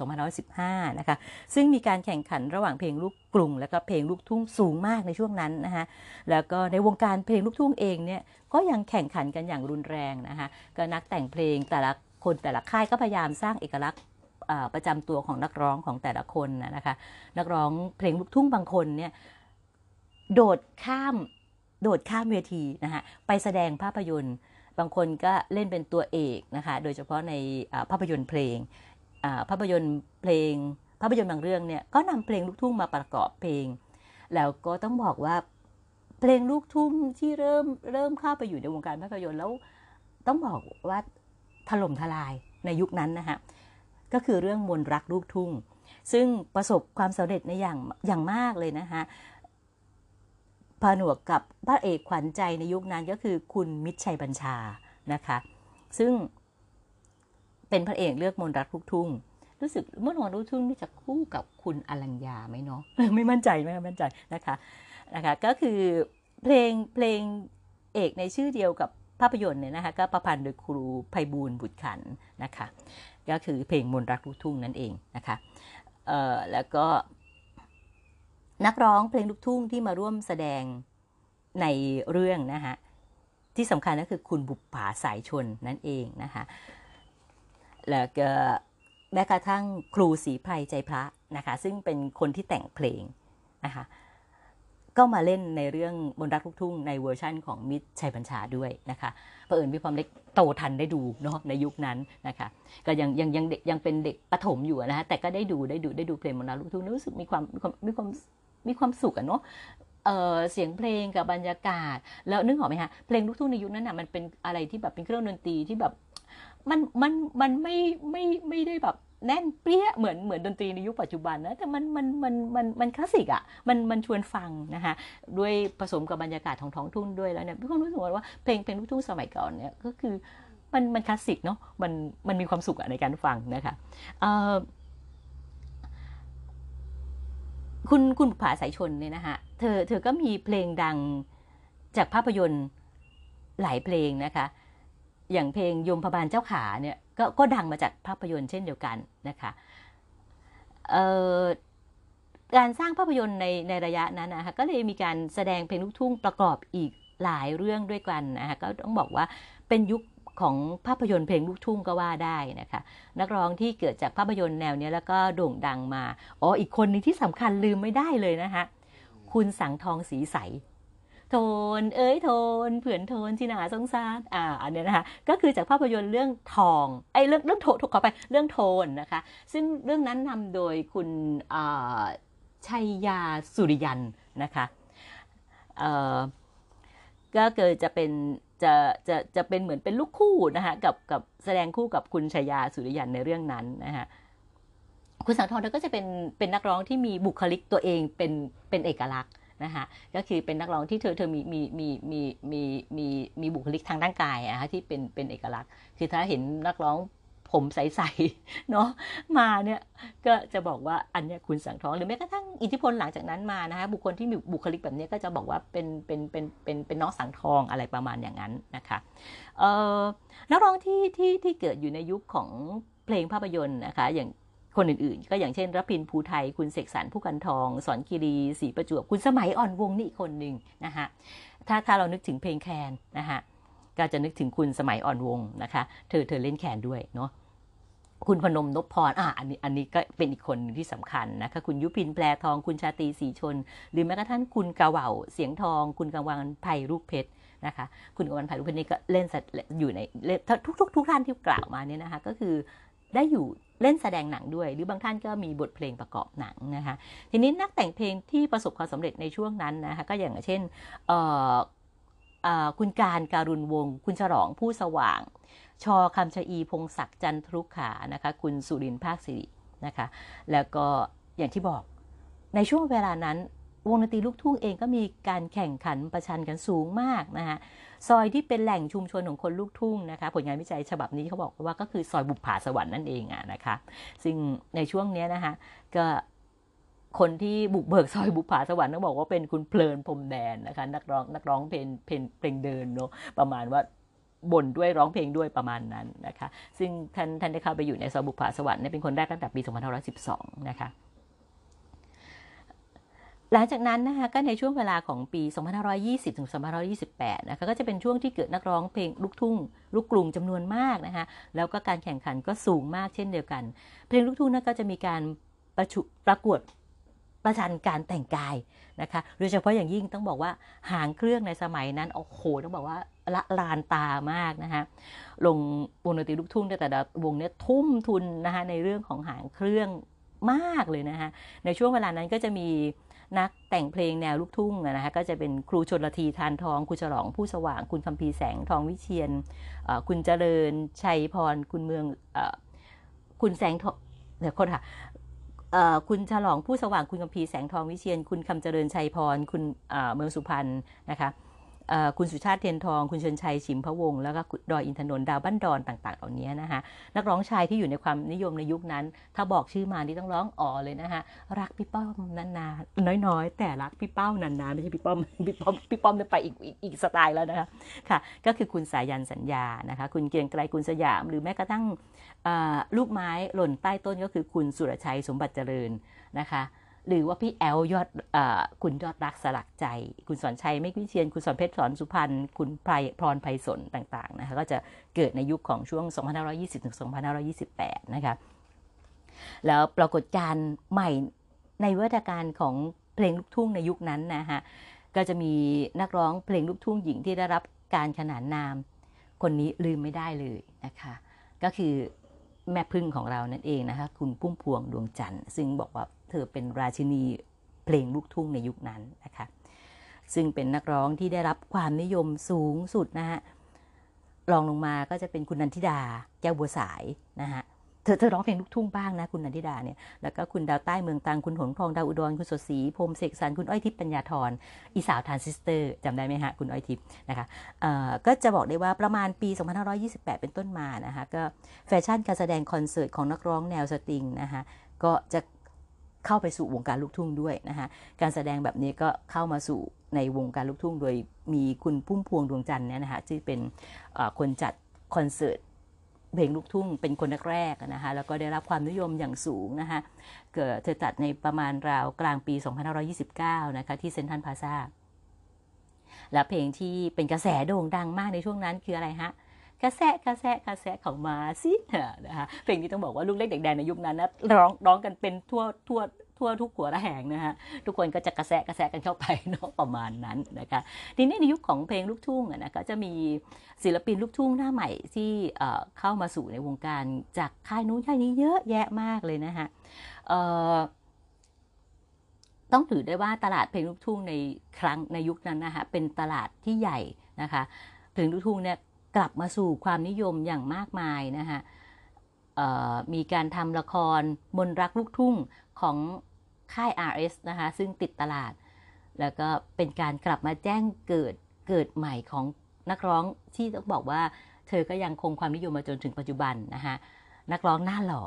2515 นะคะ ซึ่งมีการแข่งขันระหว่างเพลงลูกกรุง และก็เพลงลูกทุ่งสูงมากในช่วงนั้นนะคะ แล้วก็ในวงการเพลงลูกทุ่งเองเนี่ย ก็ยังแข่งขันกันอย่างรุนแรงนะคะ ก็นักแต่งเพลงแต่ละคนแต่ละค่ายก็พยายามสร้างเอกลักษณ์ประจำตัวของนักร้องของแต่ละคนนะนะคะ นักร้องเพลงลูกทุ่งบางคนเนี่ยโดดข้ามโดดข้ามเวทีนะคะไปแสดงภาพยนตร์ บางคนก็เล่นเป็นตัวเอกนะคะ โดยเฉพาะในภาพยนตร์เพลงภาพยนตร์เพลง ภาพยนตร์บางเรื่องเนี่ยก็นำเพลงลูกทุ่งมาประกอบเพลง แล้วก็ต้องบอกว่าเพลงลูกทุ่งที่เริ่มเริ่มเข้าไปอยู่ในวงการภาพยนตร์แล้วต้องบอกว่าถล่มทลายในยุคนั้นนะคะก็คือเรื่องมนต์รักลูกทุ่ง ซึ่งประสบความสำเร็จในอย่างอย่างมากเลยนะคะ ผนวกกับพระเอกขวัญใจในยุคนั้นก็คือคุณมิตรชัยบัญชานะคะ ซึ่งเป็นพระเอกเลือกมนต์รักลูกทุ่ง รู้สึกมนต์รักลูกทุ่งนี่จะคู่กับคุณอรัญญาไหมเนาะไม่มั่นใจไม่มั่นใจนะคะนะคะก็คือเพลงเพลงเอกในชื่อเดียวกับภาพยนตร์เนี่ยนะคะก็ประพันธ์โดยครูไพบูลย์บุตรขันนะคะ ก็คือเพลงมนต์รักลูกทุ่งนั่นเองนะคะเอ่อแล้วก็ นักร้องเพลงลูกทุ่งที่มาร่วมแสดงในเรื่องนะคะที่สำคัญก็คือคุณบุปผาสายชนนั่นเองนะคะแล้วก็แม้กระทั่งครูศรีไพรใจพระนะคะซึ่งเป็นคนที่แต่งเพลงนะคะก็มาเล่นในเรื่องมนต์รักลูกทุ่งในเวอร์ชั่นของมิตรชัยบัญชาด้วยนะคะเผอิญมีความเล็กโตทันได้ดูเนาะในยุคนั้นนะคะก็ยังยังยังเด็กยังเป็นเด็กประถมอยู่นะคะแต่ก็ได้ดูได้ดูได้ดูเพลงมนต์รักลูกทุ่งรู้สึกมีความมีความมีความ มีความสุขอะเนาะเสียงเพลงกับบรรยากาศ แล้วนึกออกไหมคะเพลงลูกทุ่งในยุคนั้นน่ะมันเป็นอะไรที่แบบเป็นเครื่องดนตรีที่แบบมันมันมันไม่ไม่ไม่ได้แบบแน่นเปรี้ยเหมือนเหมือนดนตรีในยุคปัจจุบันนะแต่มันมันมันมันมันคลาสสิกอะมันมันชวนฟังนะคะด้วยผสมกับบรรยากาศของท้องทุ่งด้วยแล้วเนี่ยพี่ความรู้สึกว่าเพลงเพลงลูกทุ่งสมัยก่อนเนี่ยก็คือมันมันคลาสสิกเนาะมันมันมีความสุขอะในการฟังนะคะเอ่อ คุณคุณบุภาสายชนเนี่ยนะคะเธอเธอก็มีเพลงดังจากภาพยนตร์หลายเพลงนะคะ อย่างเพลงยมพบาลเจ้าขาเนี่ยก็ก็ดังมาจากภาพยนตร์เช่นเดียวกันนะคะเอ่อการสร้างภาพยนตร์ในในระยะนั้นนะคะก็เลยมีการแสดงเพลงลูกทุ่งประกอบอีกหลายเรื่องด้วยกันนะคะก็ต้องบอกว่าเป็นยุค ของภาพยนตร์เพลงลูกทุ่งก็ว่าได้นะคะ นักร้องที่เกิดจากภาพยนตร์แนวนี้แล้วก็โด่งดังมา อ๋ออีกคนนึงที่สำคัญลืมไม่ได้เลยนะคะคุณสังทองสีใสโทน เอ้ยโทน เผื่อนโทนที่นาสงสารอ่าอันนี้นะคะก็คือจากภาพยนตร์เรื่องทองไอ้เรื่องเรื่องโทถูกขอไปเรื่องโทนนะคะ ซึ่งเรื่องนั้นนำโดยคุณชัยยาสุริยันนะคะก็เกิดจะเป็น จะจะจะเป็นเหมือนเป็นลูกคู่นะคะกับกับแสดงคู่กับคุณชายาสุริยันในเรื่องนั้นนะคะคุณสังทองเธอก็จะเป็นเป็นนักร้องที่มีบุคลิกตัวเองเป็นเป็นเอกลักษณ์นะคะก็คือเป็นนักร้องที่เธอเธอมีมีมีมีมีมีมีบุคลิกทางร่างกายนะคะที่เป็นเป็นเอกลักษณ์ คือถ้าเห็นนักร้อง ผมใสๆเนาะมาเนี่ยก็จะบอกว่าอันเนี้ยคุณสังทองหรือแม้กระทั่งอิทธิพลหลังจากนั้นมานะคะบุคคลที่มีบุคลิกแบบเนี้ยก็จะบอกว่าเป็นเป็นเป็นเป็นเป็นน้องสังทองอะไรประมาณอย่างนั้นนะคะเอ่อนักร้องที่ที่ที่เกิดอยู่ในยุคของเพลงภาพยนตร์นะคะอย่างคนอื่นๆ ก็อย่างเช่นรพินภูไทย คุณเสกสรรผู้กันทอง สอนคีรีศรีประจวบ คุณสมัยอ่อนวงนี่อีกคนหนึ่งนะคะถ้าถ้าเรานึกถึงเพลงแคนนะคะก็จะนึกถึงคุณสมัยอ่อนวงนะคะ เธอเธอเล่นแคนด้วยเนาะ คุณพนมนพพรอะอันนี้อันนี้ก็เป็นอีกคนที่สำคัญนะคะคุณยุพินแปลทองคุณชาตรีสีชน หรือแม้กระทั่งคุณกะเหว่าเสียงทอง คุณกังวานไผ่ลูกเพชรนะคะคุณกังวานไผ่ลูกเพชรนี่ก็เล่นสัตว์อยู่ในทุกทุกทุกท่านที่กล่าวมาเนี่ยนะคะก็คือได้อยู่เล่นแสดงหนังด้วย หรือบางท่านก็มีบทเพลงประกอบหนังนะคะทีนี้นักแต่งเพลงที่ประสบความสำเร็จในช่วงนั้นนะคะก็อย่างเช่นคุณการการุณวง คุณฉลองผู้สว่าง ชอคำชอีพงศักดิ์จันทรุขานะคะ คุณสุรินภาคสิรินะคะ แล้วก็อย่างที่บอกในช่วงเวลานั้น วงดนตรีลูกทุ่งเองก็มีการแข่งขันประชันกันสูงมากนะคะซอยที่เป็นแหล่งชุมชนของคนลูกทุ่งนะคะ ผลงานวิจัยฉบับนี้เขาบอกว่าก็คือซอยบุปผาสวรรค์นั่นเองอะนะคะ ซึ่งในช่วงนี้นะคะก็คนที่บุกเบิกซอยบุปผาสวรรค์ต้องบอกว่าเป็นคุณเพลินพรมแดนนะคะ นักร้องนักร้องเพลงเพลงเพลงเดินเนาะประมาณว่า บ่นด้วยร้องเพลงด้วยประมาณนั้นนะคะ ซึ่งท่านท่านได้เข้าไปอยู่ในซอยบุปผาสวรรค์เป็นคนแรกตั้งแต่ปี 2512 นะคะหลังจากนั้นนะคะก็ในช่วงเวลาของปี 2520 ถึง 2528 นะคะก็จะเป็นช่วงที่เกิดนักร้องเพลงลูกทุ่งลูกกรุงจำนวนมากนะคะแล้วก็การแข่งขันก็สูงมากเช่นเดียวกัน เพลงลูกทุ่งนั้นก็จะมีการประชุประกวด ประชันการแต่งกายนะคะโดยเฉพาะอย่างยิ่งต้องบอกว่าหางเครื่องในสมัยนั้นโอ้โหต้องบอกว่าละลานตามากนะคะลงวงดนตรีลูกทุ่งแต่ละวงเนี้ยทุ่มทุนนะคะในเรื่องของหางเครื่องมากเลยนะคะในช่วงเวลานั้นก็จะมีนักแต่งเพลงแนวลูกทุ่งนะคะก็จะเป็นครูชนละทีทานทอง คุณฉลองผู้สว่าง คุณคำพีแสงทองวิเชียนคุณเจริญชัยพร คุณเมืองคุณแสงทองเดี๋ยวคนค่ะ คุณฉลองผู้สว่างคุณคำพีแสงทองวิเชียน คุณคำเจริญชัยพร คุณเมืองสุพรรณนะคะ คุณสุชาติเทียนทอง คุณเชิญชัยชิมพะวง แล้วก็ดอยอินทนนท์ดาวบ้านดอนต่างๆ เหล่านี้นะคะ นักร้องชายที่อยู่ในความนิยมในยุคนั้น ถ้าบอกชื่อมานี่ต้องร้องอ๋อเลยนะคะ รักพี่ป้อมนานๆน้อยๆ แต่รักพี่เป้านานๆ ไม่ใช่พี่ป้อม พี่ป้อมพี่ป้อมไปอีกอีกสไตล์แล้วนะคะ ค่ะ ก็คือคุณสายันสัญญา นะคะ คุณเกียงไกรคุณสยาม หรือแม้กระทั่งลูกไม้หล่นใต้ต้นก็คือคุณสุรชัยสมบัติเจริญนะคะ หรือว่าพี่แอลยอดอคุณยอดรักสลักใจ คุณสอนชัยไม่วิเชียน คุณสอนเพชรสอนสุพรรณคุณไพรพรไพศลต่างๆนะคะก็จะเกิดในยุคของช่วง 2520ถึง2528 นะคะแล้วปรากฏการณ์ใหม่ในวัฒการของเพลงลูกทุ่งในยุคนั้นนะคะก็จะมีนักร้องเพลงลูกทุ่งหญิงที่ได้รับการขนานนาม คนนี้ลืมไม่ได้เลยนะคะก็คือแม่ผึ้งของเรานั่นเองนะคะคุณพุ่มพวงดวงจันทร์ซึ่งบอกว่า เธอเป็นราชินีเพลงลูกทุ่งในยุคนั้นนะคะซึ่งเป็นนักร้องที่ได้รับความนิยมสูงสุดนะฮะรองลงมาก็จะเป็นคุณนันทิดาแก้วบัวสายนะฮะเธอเธอร้องเพลงลูกทุ่งบ้างนะคุณนันทิดาเนี่ยแล้วก็คุณดาวใต้เมืองตรังคุณหงส์ทองดาวอุดรคุณสดศรีพรหมเสกสรรคุณอ้อยทิพย์ปัญญาธรอีสาวทรานซิสเตอร์จำได้ไหมฮะคุณอ้อยทิพย์นะคะก็จะบอกได้ว่าประมาณปี 2528 เป็นต้นมานะคะก็แฟชั่นการแสดงคอนเสิร์ตของนักร้องแนวสตริงนะคะก็จะ เข้าไปสู่วงการลูกทุ่งด้วยนะคะการแสดงแบบนี้ก็เข้ามาสู่ในวงการลูกทุ่ง โดยมีคุณพุ่มพวงดวงจันทร์เนี่ยนะคะที่เป็นคนจัดคอนเสิร์ตเพลงลูกทุ่งเป็นคนแรกๆนะคะแล้วก็ได้รับความนิยมอย่างสูงนะคะเกิดเธอจัดในประมาณราวกลางปี 2529 นะคะที่เซนทันพาซาและเพลงที่เป็นกระแสโด่งดังมากในช่วงนั้นคืออะไรฮะ กระแสกระแสกระแสของมาสินะคะเพลงนี้ต้องบอกว่าลูกเล็กเด็กแดงในยุคนั้นนะร้องร้องกันเป็นทั่วทั่วทั่วทุกหัวระแหงนะฮะทุกคนก็จะกระแสกระแสกันเข้าไปเนาะประมาณนั้นนะคะทีนี้ในยุคของเพลงลูกทุ่งนะก็จะมีศิลปินลูกทุ่งหน้าใหม่ที่เข้ามาสู่ในวงการจากค่ายนู้นค่ายนี้เยอะแยะมากเลยนะฮะต้องถือได้ว่าตลาดเพลงลูกทุ่งในครั้งในยุคนั้นนะคะเป็นตลาดที่ใหญ่นะคะเพลงลูกทุ่งเนี่ย กลับมาสู่ความนิยมอย่างมากมายนะคะมีการทำละครมนรักลูกทุ่งของค่าย RS นะคะซึ่งติดตลาด แล้วก็เป็นการกลับมาแจ้งเกิดเกิดใหม่ของนักร้องที่ต้องบอกว่าเธอก็ยังคงความนิยมมาจนถึงปัจจุบันนะคะนักร้องหน้าหล่อ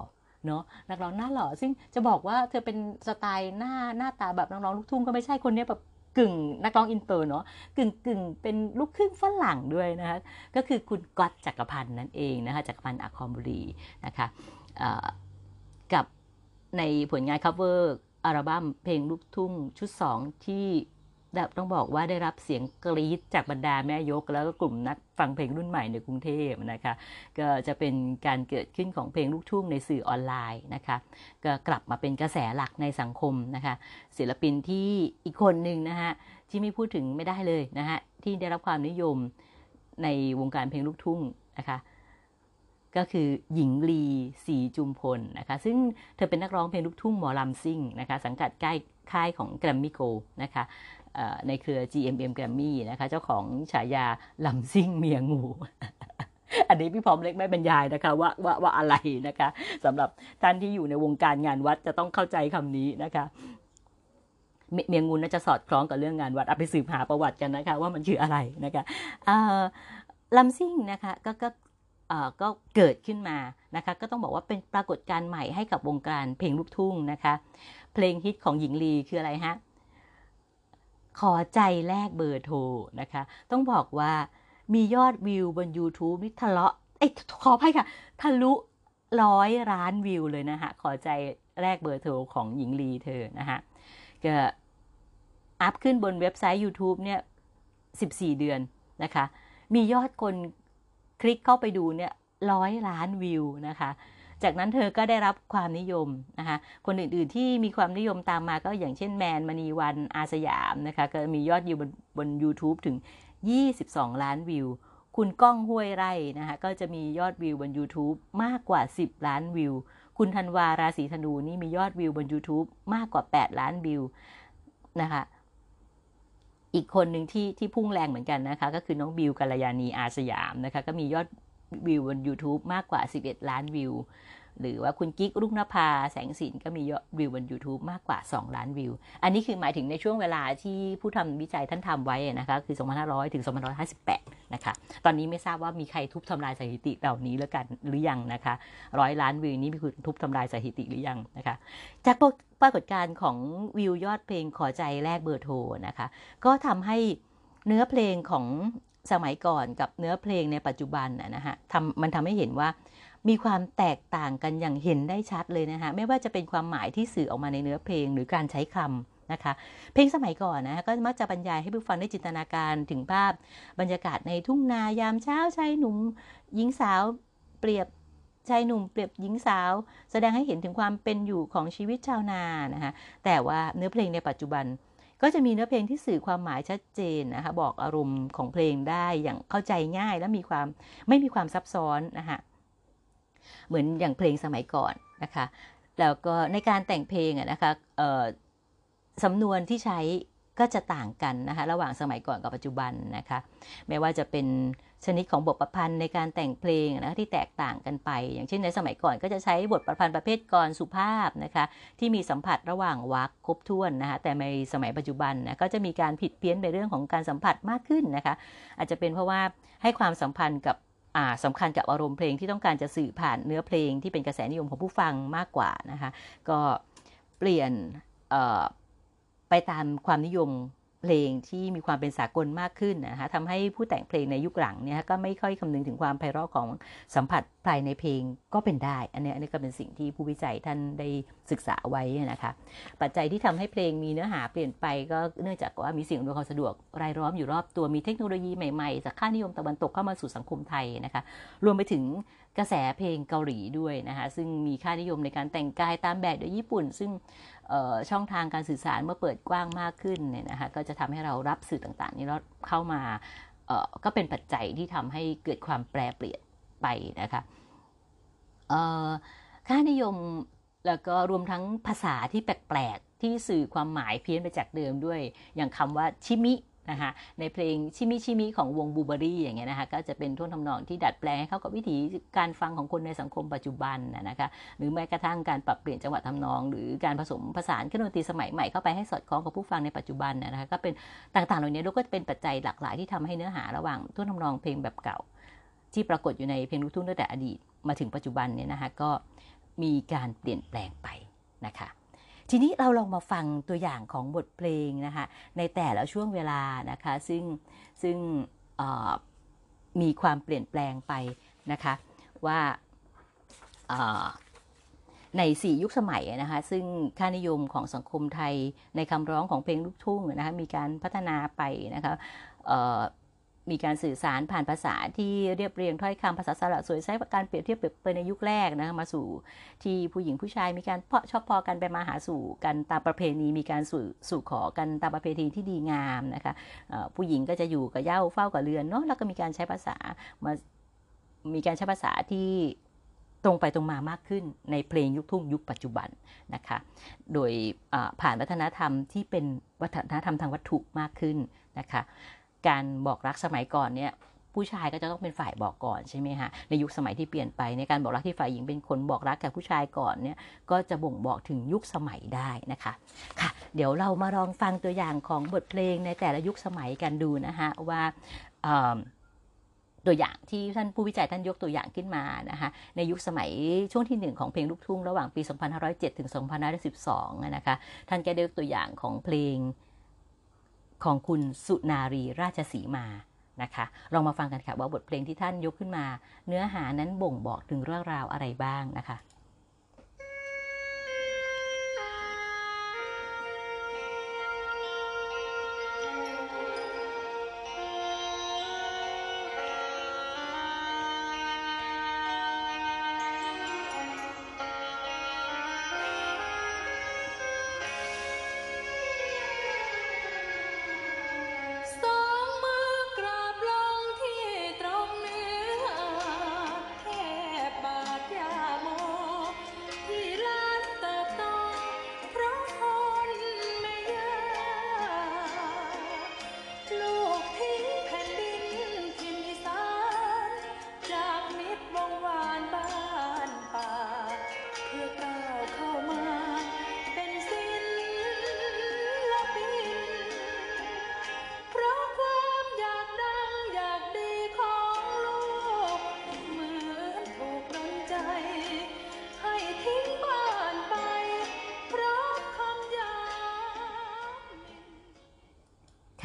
เนาะนักร้องหน้าหล่อซึ่งจะบอกว่าเธอเป็นสไตล์หน้าหน้าตาแบบนักร้องลูกทุ่งก็ไม่ใช่คนนี้แบบ กึ่งนักร้องอินเตอร์เนาะกึ่งกึ่งเป็นลูกครึ่งฝรั่งด้วยนะคะก็คือคุณก๊อตจักรพันธ์นั่นเองนะคะจักรพันธ์อะคอมบุรีนะคะกับในผลงาน cover อัลบั้มเพลงลูกทุ่งชุด 2 ที่ ต้องบอกว่าได้รับเสียงกรี๊ดจากบรรดาแม่ยก แล้วก็กลุ่มนักฟังเพลงรุ่นใหม่ในกรุงเทพนะคะ ก็จะเป็นการเกิดขึ้นของเพลงลูกทุ่งในสื่อออนไลน์นะคะก็กลับมาเป็นกระแสหลักในสังคมนะคะ ศิลปินที่อีกคนหนึ่งนะคะที่ไม่พูดถึงไม่ได้เลยนะคะที่ได้รับความนิยมในวงการเพลงลูกทุ่งนะคะก็คือหญิงลีสีจุมพลนะคะซึ่งเธอเป็นนักร้องเพลงลูกทุ่งหมอลำซิ่งนะคะสังกัดใกล้ค่ายของแกรมมี่โกนะคะ ในเครือ GMM Grammy นะคะเจ้าของฉายาลำซิ่งเมียงู อันนี้พี่พร้อมเล็กไม่บรรยายนะคะว่าว่าว่าอะไรนะคะสำหรับท่านที่อยู่ในวงการงานวัดจะต้องเข้าใจคำนี้นะคะเมียงูน่าจะสอดคล้องกับเรื่องงานวัดเอาไปสืบหาประวัติกันนะคะ ว่ามันคืออะไรนะคะลำซิ่งนะคะก็ก็ก็เกิดขึ้นมานะคะ ก็ต้องบอกว่าเป็นปรากฏการณ์ใหม่ให้กับวงการเพลงลูกทุ่งนะคะ เพลงฮิตของหญิงลีคืออะไรฮะ ขอใจแลกเบอร์โทรนะคะ ต้องบอกว่ามียอดวิวบน YouTube นี่ทะเลาะเอ้ขออภัยค่ะ ทะลุร้อยล้านวิวเลยนะคะขอใจแลกเบอร์โทรของหญิงลีเธอนะคะก็อัพขึ้นบนเว็บไซต์ YouTube เนี่ย 14 เดือนนะคะ มียอดคนคลิกเข้าไปดูเนี่ยร้อยล้านวิวนะคะ จากนั้นเธอก็ได้รับความนิยมนะคะคนอื่นๆที่มีความนิยมตามมาก็อย่างเช่นแมนมณีวันอาสยามนะคะก็มียอดวิวบนบน YouTube ถึง 22 ล้านวิว คุณก้องห้วยไร่นะคะก็จะมียอดวิวบน YouTube มากกว่า 10 ล้านวิว คุณธันวาราศีธนูนี่มียอดวิวบน YouTube มากกว่า 8 ล้านวิวนะคะอีกคนหนึ่งที่ที่พุ่งแรงเหมือนกันนะคะ ก็คือน้องบิวกัลยาณีอาสยามนะคะ ก็มียอด วิวบน YouTube มากกว่า 11 ล้านวิว หรือว่าคุณกิ๊กรุ่งนภาแสงสินก็มียอดวิวบน YouTube มากกว่า 2 ล้านวิว อันนี้คือหมายถึงในช่วงเวลาที่ผู้ทำวิจัยท่านทำไว้นะคะคือ 2500 ถึง 2558 นะคะ ตอนนี้ไม่ทราบว่ามีใครทุบทำลายสถิติเหล่านี้แล้วกันหรือยังนะคะร้อยล้านวิวนี้มีคุณทุบทำลายสถิติหรือยังนะคะ จากปรากฏการณ์ของวิวยอดเพลงขอใจแลกเบอร์โทรนะคะ ก็ทำให้เนื้อเพลงของ สมัยก่อนกับเนื้อเพลงในปัจจุบันนะฮะทำมันทำให้เห็นว่ามีความแตกต่างกันอย่างเห็นได้ชัดเลยนะคะไม่ว่าจะเป็นความหมายที่สื่อออกมาในเนื้อเพลงหรือการใช้คำนะคะเพลงสมัยก่อนนะก็มักจะบรรยายให้ผู้ฟังได้จินตนาการถึงภาพบรรยากาศในทุ่งนายามเช้าชายหนุ่มหญิงสาวเปรียบชายหนุ่มเปรียบหญิงสาว แสดงให้เห็นถึงความเป็นอยู่ของชีวิตชาวนานะคะแต่ว่าเนื้อเพลงในปัจจุบัน ก็จะมีเนื้อเพลงที่สื่อความหมายชัดเจนนะคะบอกอารมณ์ของเพลงได้อย่างเข้าใจง่ายและมีความไม่มีความซับซ้อนนะคะเหมือนอย่างเพลงสมัยก่อนนะคะแล้วก็ในการแต่งเพลงนะคะสำนวนที่ใช้ก็จะต่างกันนะคะระหว่างสมัยก่อนกับปัจจุบันนะคะไม่ว่าจะเป็น ชนิดของบทประพันธ์ในการแต่งเพลงนะที่แตกต่างกันไป อย่างเช่นในสมัยก่อนก็จะใช้บทประพันธ์ประเภทกรสุภาพนะคะที่มีสัมผัสระหว่างวรรคครบถ้วนนะคะแต่ในสมัยปัจจุบันนะก็จะมีการผิดเพี้ยนในเรื่องของการสัมผัสมากขึ้นนะคะอาจจะเป็นเพราะว่าให้ความสัมพันธ์กับสำคัญกับอารมณ์เพลงที่ต้องการจะสื่อผ่านเนื้อเพลงที่เป็นกระแสนิยมของผู้ฟังมากกว่านะคะก็เปลี่ยนไปตามความนิยม เพลงที่มีความเป็นสากลมากขึ้นนะคะทำให้ผู้แต่งเพลงในยุคหลังเนี่ยก็ไม่ค่อยคำนึงถึงความไพเราะของสัมผัสภายในเพลงก็เป็นได้ อันนี้อันนี้ก็เป็นสิ่งที่ผู้วิจัยท่านได้ศึกษาไว้นะคะ ปัจจัยที่ทำให้เพลงมีเนื้อหาเปลี่ยนไปก็เนื่องจากว่ามีสิ่งอำนวยความสะดวกรายล้อมอยู่รอบตัวมีเทคโนโลยีใหม่ๆ จากค่านิยมตะวันตกเข้ามาสู่สังคมไทยนะคะ รวมไปถึงกระแสเพลงเกาหลีด้วยนะคะซึ่งมีค่านิยมในการแต่งกายตามแบบโดยญี่ปุ่น ซึ่ง ช่องทางการสื่อสารเมื่อเปิดกว้างมากขึ้นเนี่ยนะคะก็จะทำให้เรารับสื่อต่างๆ นี้เราเข้ามาก็เป็นปัจจัยที่ทำให้เกิดความแปรเปลี่ยนไปนะคะค่านิยมแล้วก็รวมทั้งภาษาที่แปลกๆที่สื่อความหมายเพี้ยนไปจากเดิมด้วย อย่างคำว่าชิมิ นะคะในเพลงชิมิชิมิของวงบูเบอรี่อย่างเงี้ยนะคะก็จะเป็นท่วงทำนองที่ดัดแปลงให้เข้ากับวิถีการฟังของคนในสังคมปัจจุบันนะคะหรือแม้กระทั่งการปรับเปลี่ยนจังหวะทำนอง หรือการผสมผสานเครื่องดนตรีสมัยใหม่เข้าไปให้สอดคล้องกับผู้ฟังในปัจจุบันนะคะก็เป็นต่างๆเหล่านี้ก็เป็นปัจจัยหลากหลายที่ทำให้เนื้อหาระหว่างท่วงทำนองเพลงแบบเก่า ที่ปรากฏอยู่ในเพลงลูกทุ่งตั้งแต่อดีตมาถึงปัจจุบันเนี่ยนะคะก็มีการเปลี่ยนแปลงไปนะคะ ทีนี้เราลองมาฟังตัวอย่างของบทเพลงนะคะในแต่ละช่วงเวลานะคะซึ่งซึ่งมีความเปลี่ยนแปลงไปนะคะว่าใน 4 ยุคสมัยนะคะซึ่งค่านิยมของสังคมไทยในคำร้องของเพลงลูกทุ่งนะคะมีการพัฒนาไปนะคะ มีการสื่อสารผ่านภาษาที่เรียบเรียงถ้อยคำภาษาสระสวยใช้การเปรียบเทียบไปในยุคแรกนะมาสู่ที่ผู้หญิงผู้ชายมีการเพาะชอบพอกันไปมาหาสู่กันตามประเพณีมีการสู่สู่ขอกันตามประเพณีที่ดีงามนะคะผู้หญิงก็จะอยู่กับเย้าเฝ้ากับเรือนเนาะแล้วก็มีการใช้ภาษามามีการใช้ภาษาที่ตรงไปตรงมามากขึ้นในเพลงยุคทุ่งยุคปัจจุบันนะคะ โดยผ่านวัฒนธรรมที่เป็นวัฒนธรรมทางวัตถุมากขึ้นนะคะ การบอกรักสมัยก่อนเนี่ยผู้ชายก็จะต้องเป็นฝ่ายบอกก่อนใช่ไหมฮะในยุคสมัยที่เปลี่ยนไปในการบอกรักที่ฝ่ายหญิงเป็นคนบอกรักกับผู้ชายก่อนเนี่ยก็จะบ่งบอกถึงยุคสมัยได้นะคะค่ะ เดี๋ยวเรามาลองฟังตัวอย่างของบทเพลงในแต่ละยุคสมัยกันดูนะฮะว่าตัวอย่างที่ท่านผู้วิจัยท่านยกตัวอย่างขึ้นมานะคะในยุคสมัยช่วงที่ 1 ของเพลงลูกทุ่งระหว่างปี 2507 ถึง 2512 นะคะท่านก็ได้ยกตัวอย่างของเพลง ของคุณสุนารีราชสีมานะคะลองมาฟังกันค่ะว่าบทเพลงที่ท่านยกขึ้นมา เนื้อหานั้นบ่งบอกถึงเรื่องราวอะไรบ้างนะคะ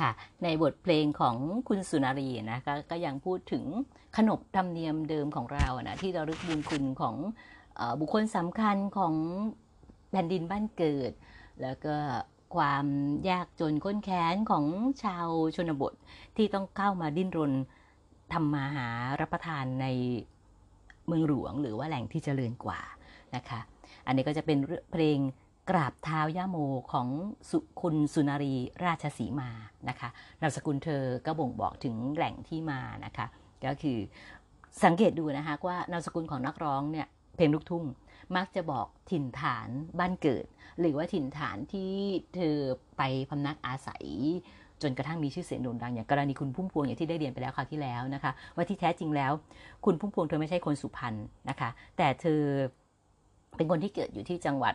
ค่ะ ในบทเพลงของคุณสุนารีนะกก็ยังพูดถึงขนบธรรมเนียมเดิมของเรานะที่เราลึกบุญคุณของอบุคคลสำคัญของแผ่นดินบ้านเกิด แล้วก็ความยากจนข้นแค้นของชาวชนบทที่ต้องเข้ามาดิ้นรนทำมาหารับประทานในเมืองหลวง หรือว่าแหล่งที่เจริญกว่านะคะ อันนี้ก็จะเป็นเพลง กราบเท้าย่าโมของสุคุณสุนารีราชสีมานะคะนามสกุลเธอก็บ่งบอกถึงแหล่งที่มานะคะ ก็คือสังเกตดูนะคะว่านามสกุลของนักร้องเนี่ยเพลงลูกทุ่งมักจะบอกถิ่นฐานบ้านเกิด หรือว่าถิ่นฐานที่เธอไปพำนักอาศัย จนกระทั่งมีชื่อเสียงโด่งดังอย่างกรณีคุณพุ่มพวงอย่างที่ได้เรียนไปแล้วคราวที่แล้วนะคะ ว่าที่แท้จริงแล้ว คุณพุ่มพวงเธอไม่ใช่คนสุพรรณนะคะ แต่เธอเป็นคนที่เกิดอยู่ที่จังหวัด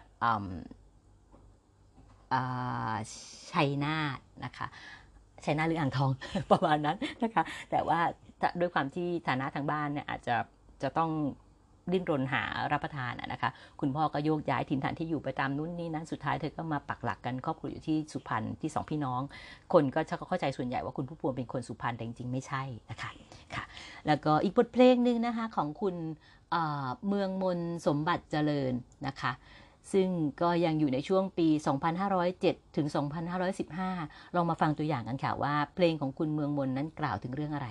ชัยนาทนะคะชัยนาทหรืออ่างทอง ประมาณนั้นนะคะ แต่ว่าด้วยความที่ฐานะทางบ้านเนี่ยอาจจะจะต้องดิ้นรนหารับประทานนะคะ คุณพ่อก็โยกย้ายถิ่นฐานที่อยู่ไปตามนู้นนี่นั้นสุดท้ายเธอก็มาปักหลักกันครอบครัวอยู่ที่สุพรรณที่สองพี่น้อง คนก็เข้าใจส่วนใหญ่ว่าคุณผู้พวงเป็นคนสุพรรณแต่จริงๆไม่ใช่นะคะค่ะ แล้วก็อีกบทเพลงหนึ่งนะคะของคุณเมืองมนสมบัติเจริญนะคะ ซึ่งก็ยังอยู่ในช่วงปี 2507 ถึง 2515 ลองมาฟังตัวอย่างกันค่ะว่า เพลงของคุณเมืองมนนั้นกล่าวถึงเรื่องอะไร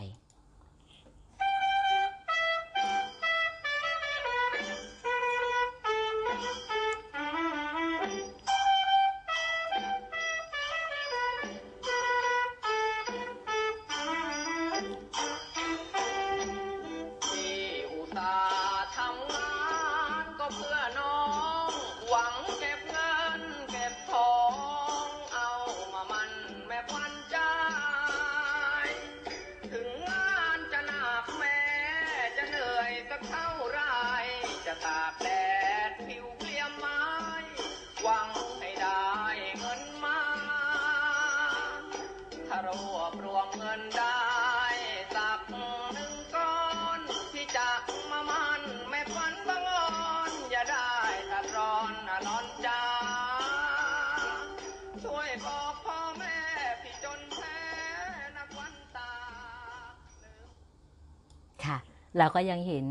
ก็ยังเห็น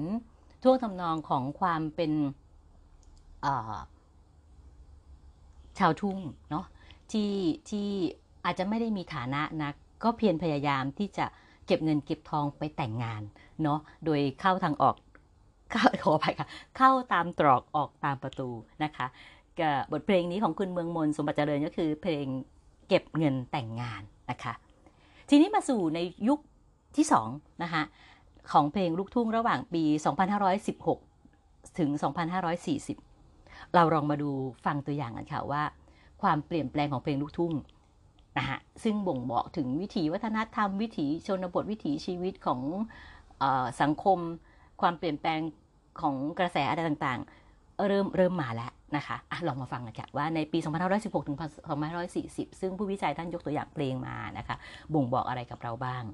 ท่วงทำนองของความเป็นชาวทุ่งเนาะที่ที่อาจจะไม่ได้มีฐานะนะก็เพียรพยายามที่จะเก็บเงินเก็บทองไปแต่งงานเนาะโดยเข้าทางออกขออภัยค่ะ เข้าตามตรอกออกตามประตูนะคะกับบทเพลงนี้ของคุณเมืองมนสมบัติเจริญก็คือเพลงเก็บเงินแต่งงานนะคะ ทีนี้มาสู่ในยุคที่สองนะคะ ของเพลงลูกทุ่งระหว่างปี 2516 ถึง 2540 เราลองมาดูฟังตัวอย่างกันค่ะว่า ความเปลี่ยนแปลงของเพลงลูกทุ่งนะฮะซึ่งบ่งบอกถึงวิถีวัฒนธรรม วิถีชนบทวิถีชีวิตของอสังคม ความเปลี่ยนแปลงของกระแสอะไรต่างๆ เริ่มเริ่มมาแล้วนะคะอะลองมาฟังกันค่ะว่าในปี 2516 ถึง 2540 ซึ่งผู้วิจัยท่านยกตัวอย่างเพลงมานะคะ บ่งบอกอะไรกับเราบ้าง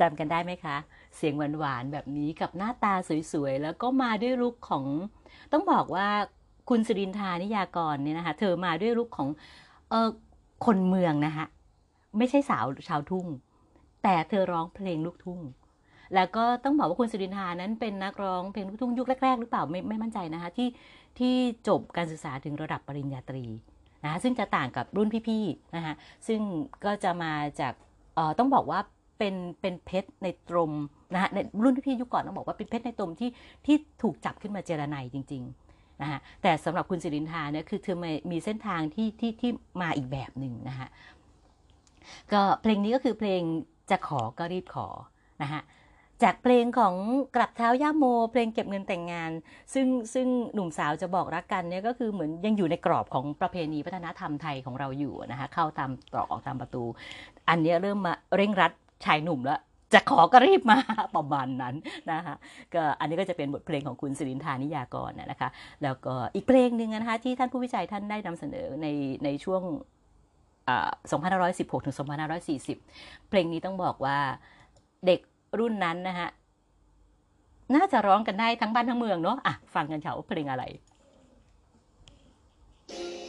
จำกันได้ไหมคะ เสียงหวานๆแบบนี้กับหน้าตาสวยๆ แล้วก็มาด้วยลุคของ ต้องบอกว่าคุณสิรินทานิยากรเนี่ยนะคะ เธอมาด้วยลุคของเออคนเมืองนะคะไม่ใช่สาวชาวทุ่ง แต่เธอร้องเพลงลูกทุ่ง แล้วก็ต้องบอกว่าคุณสิรินทานั้นเป็นนักร้องเพลงลูกทุ่งยุคแรกๆ หรือเปล่าไม่ไม่มั่นใจนะคะที่ที่จบการศึกษาถึงระดับปริญญาตรีนะคะซึ่งจะต่างกับรุ่นพี่ๆนะคะซึ่งก็จะมาจากเออต้องบอกว่า เป็นเป็นเพชรในตรมนะฮะในรุ่นพี่ยุคก่อนต้องบอกว่าเป็นเพชรในตรมที่ที่ถูกจับขึ้นมาเจรไนจริงๆนะคะแต่สำหรับคุณสิรินทาเนี่ยคือเธอมีเส้นทางที่ที่ที่มาอีกแบบหนึ่งนะคะก็เพลงนี้ก็คือเพลงจะขอก็รีบขอนะคะจากเพลงของกลับเท้าย่าโม เพลงเก็บเงินแต่งงาน ซึ่งซึ่งหนุ่มสาวจะบอกรักกันเนี่ยก็คือเหมือนยังอยู่ในกรอบของประเพณีวัฒนธรรมไทยของเราอยู่นะคะเข้าตามตรอกออกตามประตู อันนี้เริ่มมาเร่งรัด ชายหนุ่มแล้วจะขอก็รีบมาประมาณนั้นนะคะก็อันนี้ก็จะเป็นบทเพลงของคุณสิรินทานิยากรนะคะ แล้วก็อีกเพลงหนึ่งนะคะที่ท่านผู้วิจัยท่านได้นำเสนอในในช่วง2516ถึง2540 เพลงนี้ต้องบอกว่าเด็กรุ่นนั้นนะคะน่าจะร้องกันได้ทั้งบ้านทั้งเมืองเนาะอะฟังกันค่ะว่าเพลงอะไรช่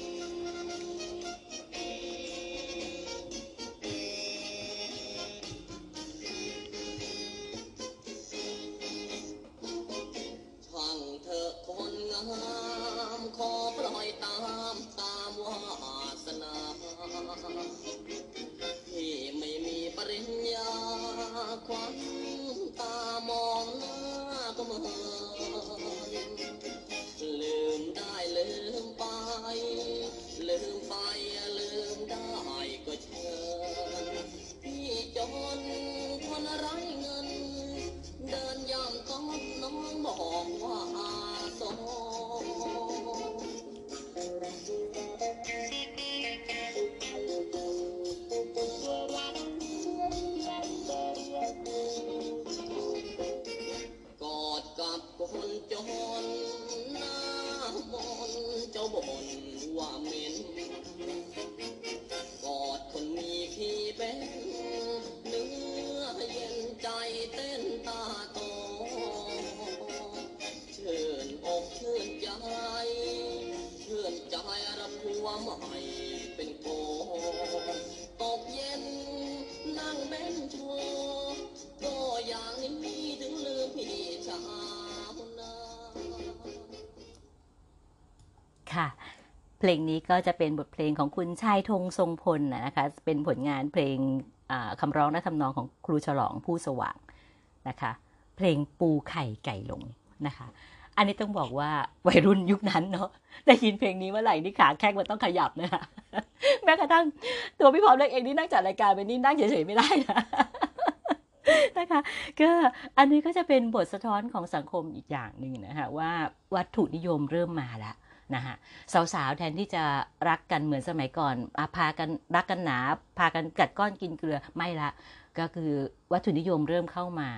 เพลงนี้ก็จะเป็นบทเพลงของคุณชายธงทรงพลนะนะคะ เป็นผลงานเพลงคำร้องและทำนองของครูฉลองผู้สว่างนะคะ เพลงปูไข่ไก่ลงนะคะ อันนี้ต้องบอกว่าวัยรุ่นยุคนั้นเนาะได้ยินเพลงนี้เมื่อไหร่นี่ขาแข้งมันต้องขยับนะคะแม้กระทั่งตัวพี่พร้อมเล็กเองนี่นั่งจัดรายการไปนี่นั่งเฉยๆไม่ได้นะนะคะก็อันนี้ก็จะเป็นบทสะท้อนของสังคมอีกอย่างหนึ่งนะคะว่าวัตถุนิยมเริ่มมาแล้ว นะคะสาวๆแทนที่จะรักกันเหมือนสมัยก่อนอาพากันรักกันหนา พากันกัดก้อนกินเกลือไม่ละ ก็คือวัตถุนิยมเริ่มเข้ามา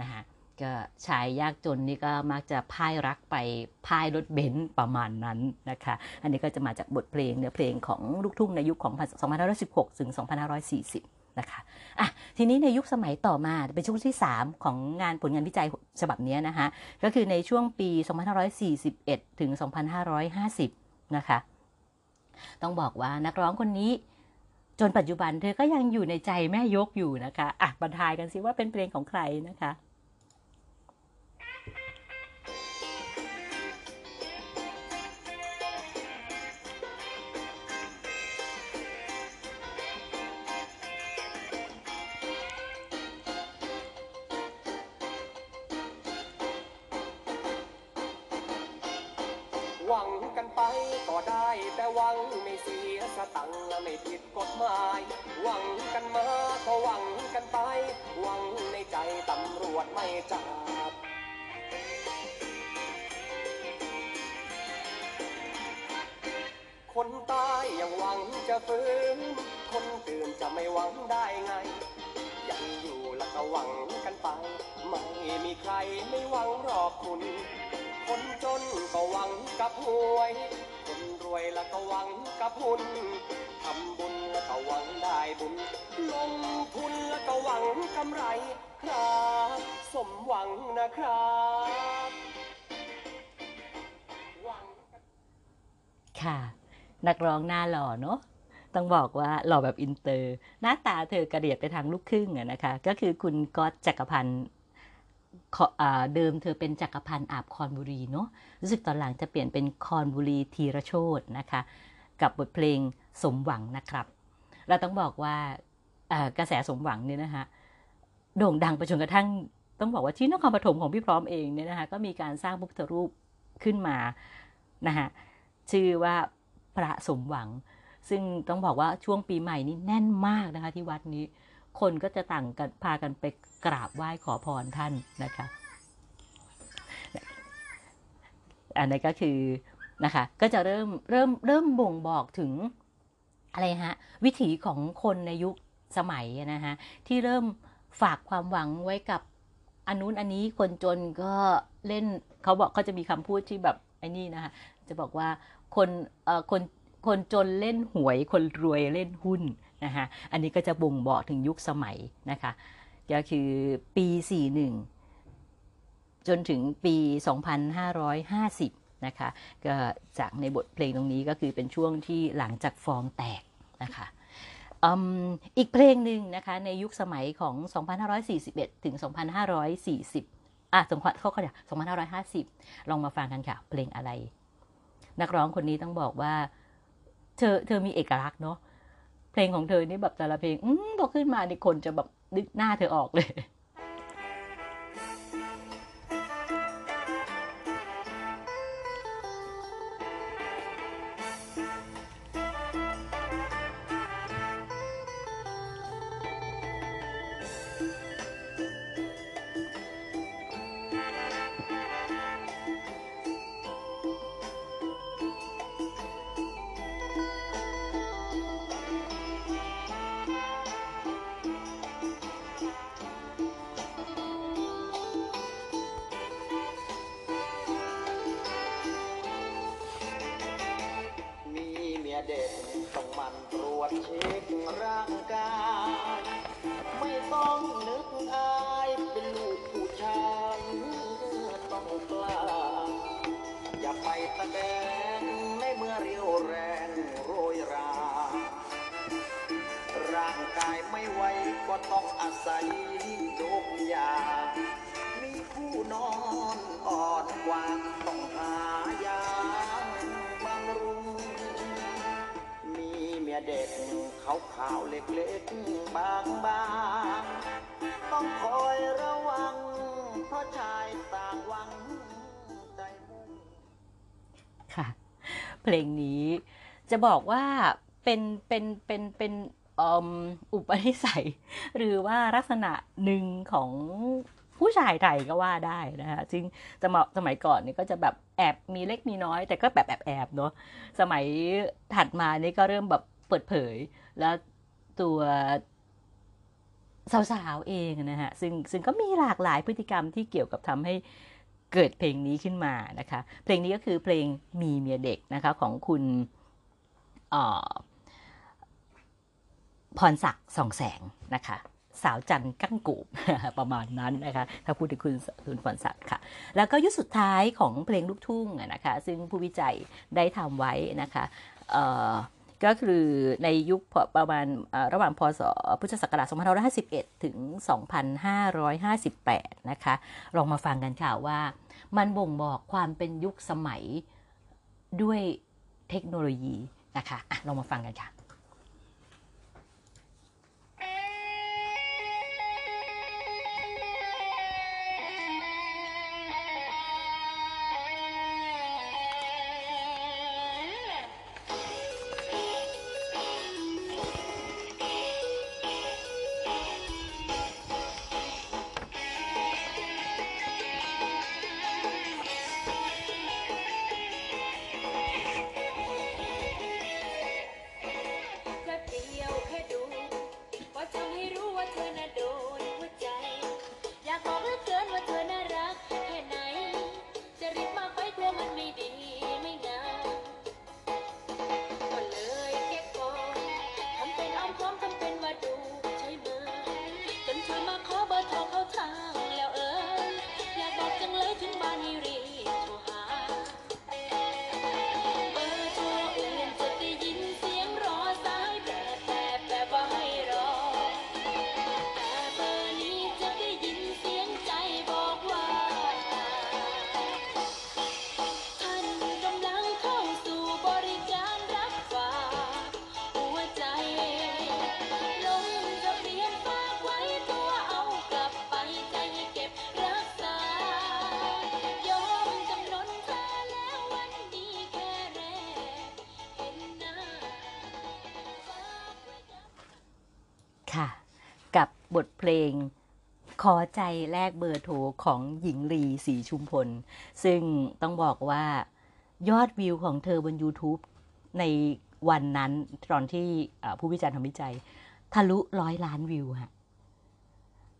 นะคะก็ชายยากจนนี่ก็มักจะพ่ายรักไปพ่ายรถเบนซ์ประมาณนั้นนะคะ อันนี้ก็จะมาจากบทเพลงเนื้อเพลงของลูกทุ่งในยุคของ 2516 ถึง 2540 นะคะอะทีนี้ในยุคสมัยต่อมาเป็นช่วงที่ 3 ของงานผลงานวิจัยฉบับนี้นะคะก็คือในช่วงปี 2541 ถึง 2550 นะคะ ต้องบอกว่านักร้องคนนี้จนปัจจุบันเธอก็ยังอยู่ในใจแม่ยกอยู่นะคะอะบรรทายกันสิว่าเป็นเพลงของใครนะคะ ไม่หวังรอบคุณ คนจนก็หวังกับหวย คนรวยแล้วก็หวังกับหุ้นทำบุญแล้วก็หวังได้บุญ ลงทุนแล้วก็หวังกำไรครับสมหวังนะครับหวังค่ะ นักร้องหน้าหล่อเนาะต้องบอกว่าหล่อแบบอินเตอร์ หน้าตาเธอกระเดียดไปทางลูกครึ่งอะนะคะ ก็คือคุณก๊อตจักรพันธ์ เดิมเธอเป็นจักรพันธ์อาบคอนบุรีเนาะรู้สึกตอนหลังจะเปลี่ยนเป็นคอนบุรีธีรโชตนะคะ กับบทเพลงสมหวังนะครับ เราต้องบอกว่ากระแสสมหวังเนี่ยนะคะโด่งดังไปจนกระทั่งต้องบอกว่าที่นครปฐมของพี่พร้อมเองเนี่ยนะคะก็มีการสร้างพุทธรูปขึ้นมานะคะชื่อว่าพระสมหวัง ซึ่งต้องบอกว่าช่วงปีใหม่นี้แน่นมากนะคะที่วัดนี้ คนก็จะต่างกันพากันไป กราบไหว้ขอพรท่านนะคะอันนี้ก็คือนะคะก็จะเริ่มเริ่มเริ่มบ่งบอกถึงอะไรฮะวิถีของคนในยุคสมัยนะฮะที่เริ่มฝากความหวังไว้กับอันนู้นอันนี้คนจนก็เล่นเขาบอกเขาจะมีคำพูดที่แบบไอ้นี่นะคะจะบอกว่าคนเอ่อคนคนจนเล่นหวยคนรวยเล่นหุ้นนะคะอันนี้ก็จะบ่งบอกถึงยุคสมัยนะคะ ก็คือปี 41 จนถึงปี 2550 นะคะ ก็จากในบทเพลงตรงนี้ก็คือเป็นช่วงที่หลังจากฟองแตกนะคะอีกเพลงหนึ่งนะคะในยุคสมัยของ 2541 ถึง 2540 อะสงขเขาเขาจะ2550 ลองมาฟังกันค่ะ เพลงอะไร นักร้องคนนี้ต้องบอกว่า เธอเธอมีเอกลักษณ์เนาะ เพลงของเธอนี่แบบแต่ละเพลง อืมพอขึ้นมาในคนจะแบบ นึกหน้าเธอออกเลย เด็กเขาขาวเล็กๆบางๆต้องคอยระวัง เพราะชายต่างวังใจมุ่งค่ะ เพลงนี้จะบอกว่าเป็นเป็นเป็นเป็นอ,อุปนิสัย หรือว่าลักษณะหนึ่งของผู้ชายไทยก็ว่าได้นะคะซึ่งสมัยสมัยก่อนนี่ก็จะแบบแอบมีเล็กมีน้อย แต่ก็แบบแอบแอบเนาะสมัยถัดมานี่ก็เริ่มแบบ เปิดเผย แล้วตัวสาวๆเองนะฮะซึ่งซึ่งก็มีหลากหลายพฤติกรรมที่เกี่ยวกับทำให้เกิดเพลงนี้ขึ้นมานะคะ เพลงนี้ก็คือเพลงมีเมียเด็กนะคะของคุณผ่อพรศักดิ์ส่องแสงนะคะสาวจันทั้งกูบประมาณนั้นนะคะถ้าพูดถึงคุณคุณพรศักดิ์ค่ะ แล้วก็ยุคสุดท้ายของเพลงลูกทุ่งนะคะซึ่งผู้วิจัยได้ทำไว้นะคะ ก็คือในยุคประมาณระหว่างพศพุทธศักราช2551 ถึง 2558 นะคะ ลองมาฟังกันค่ะว่า มันบ่งบอกความเป็นยุคสมัยด้วยเทคโนโลยีนะคะอะลองมาฟังกันค่ะ เพลง ขอใจแลกเบอร์โทรของหญิงลีศรีชุมพล ซึ่งต้องบอกว่ายอดวิวของเธอบน YouTube ในวันนั้นตอนที่ผู้วิจารณ์ทำวิจัย ทะลุร้อยล้านวิวฮะ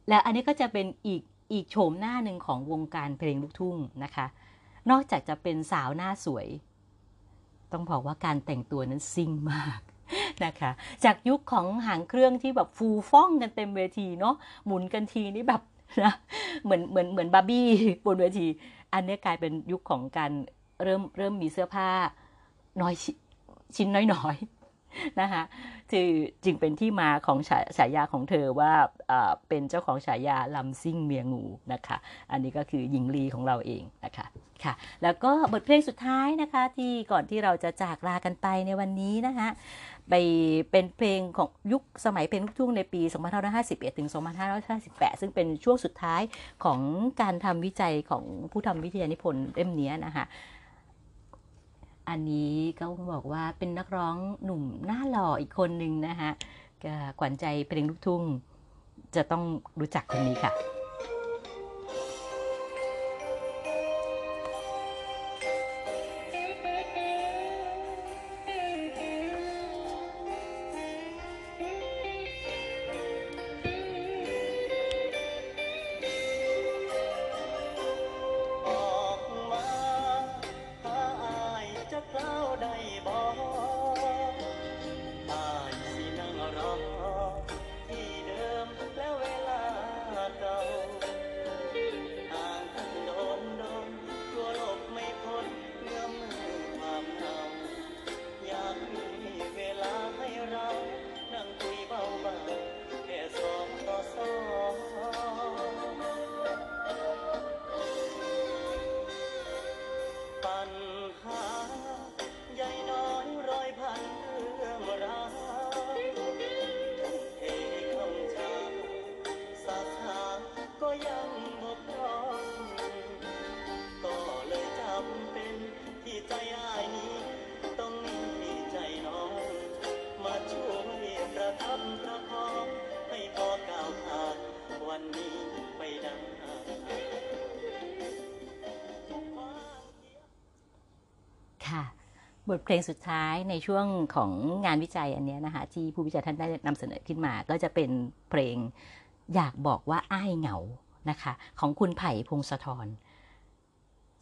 แล้วอันนี้ก็จะเป็นอีกอีกโฉมหน้าหนึ่งของวงการเพลงลูกทุ่งนะคะ นอกจากจะเป็นสาวหน้าสวย ต้องบอกว่าการแต่งตัวนั้นซิ่งมาก นะคะ จากยุคของหางเครื่องที่แบบฟูฟ่องกันเต็มเวทีเนาะหมุนกันทีนี่แบบนะเหมือนเหมือนเหมือนบาร์บี้บนเวที อันนี้กลายเป็นยุคของการเริ่มเริ่มมีเสื้อผ้าน้อยชิชิ้นน้อยๆนะคะจึงจึงเป็นที่มาของฉาฉายาของเธอว่าเอ่อเป็นเจ้าของฉายาลำซิ่งเมียงูนะคะ อันนี้ก็คือหญิงลีของเราเองนะคะค่ะ แล้วก็บทเพลงสุดท้ายนะคะที่ก่อนที่เราจะจากลากันไปในวันนี้นะคะ ไปเป็นเพลงของยุคสมัยเพลงลูกทุ่งในปี 2551 ถึง 2558 ซึ่งเป็นช่วงสุดท้ายของการทำวิจัยของผู้ทำวิทยานิพนธ์เล่มนี้นะคะอันนี้ก็บอกว่าเป็นนักร้องหนุ่มหน้าหล่ออีกคนหนึ่งนะคะก็ขวัญใจเพลงลูกทุ่ง จะต้องรู้จักคนนี้ค่ะ ลงสุดท้ายในช่วงของงานวิจัยอันนี้นะคะที่ผู้วิจัยท่านได้นำเสนอขึ้นมา ก็จะเป็นเพลงอยากบอกว่าอ้ายเหงานะคะ ของคุณไผ่พงศธร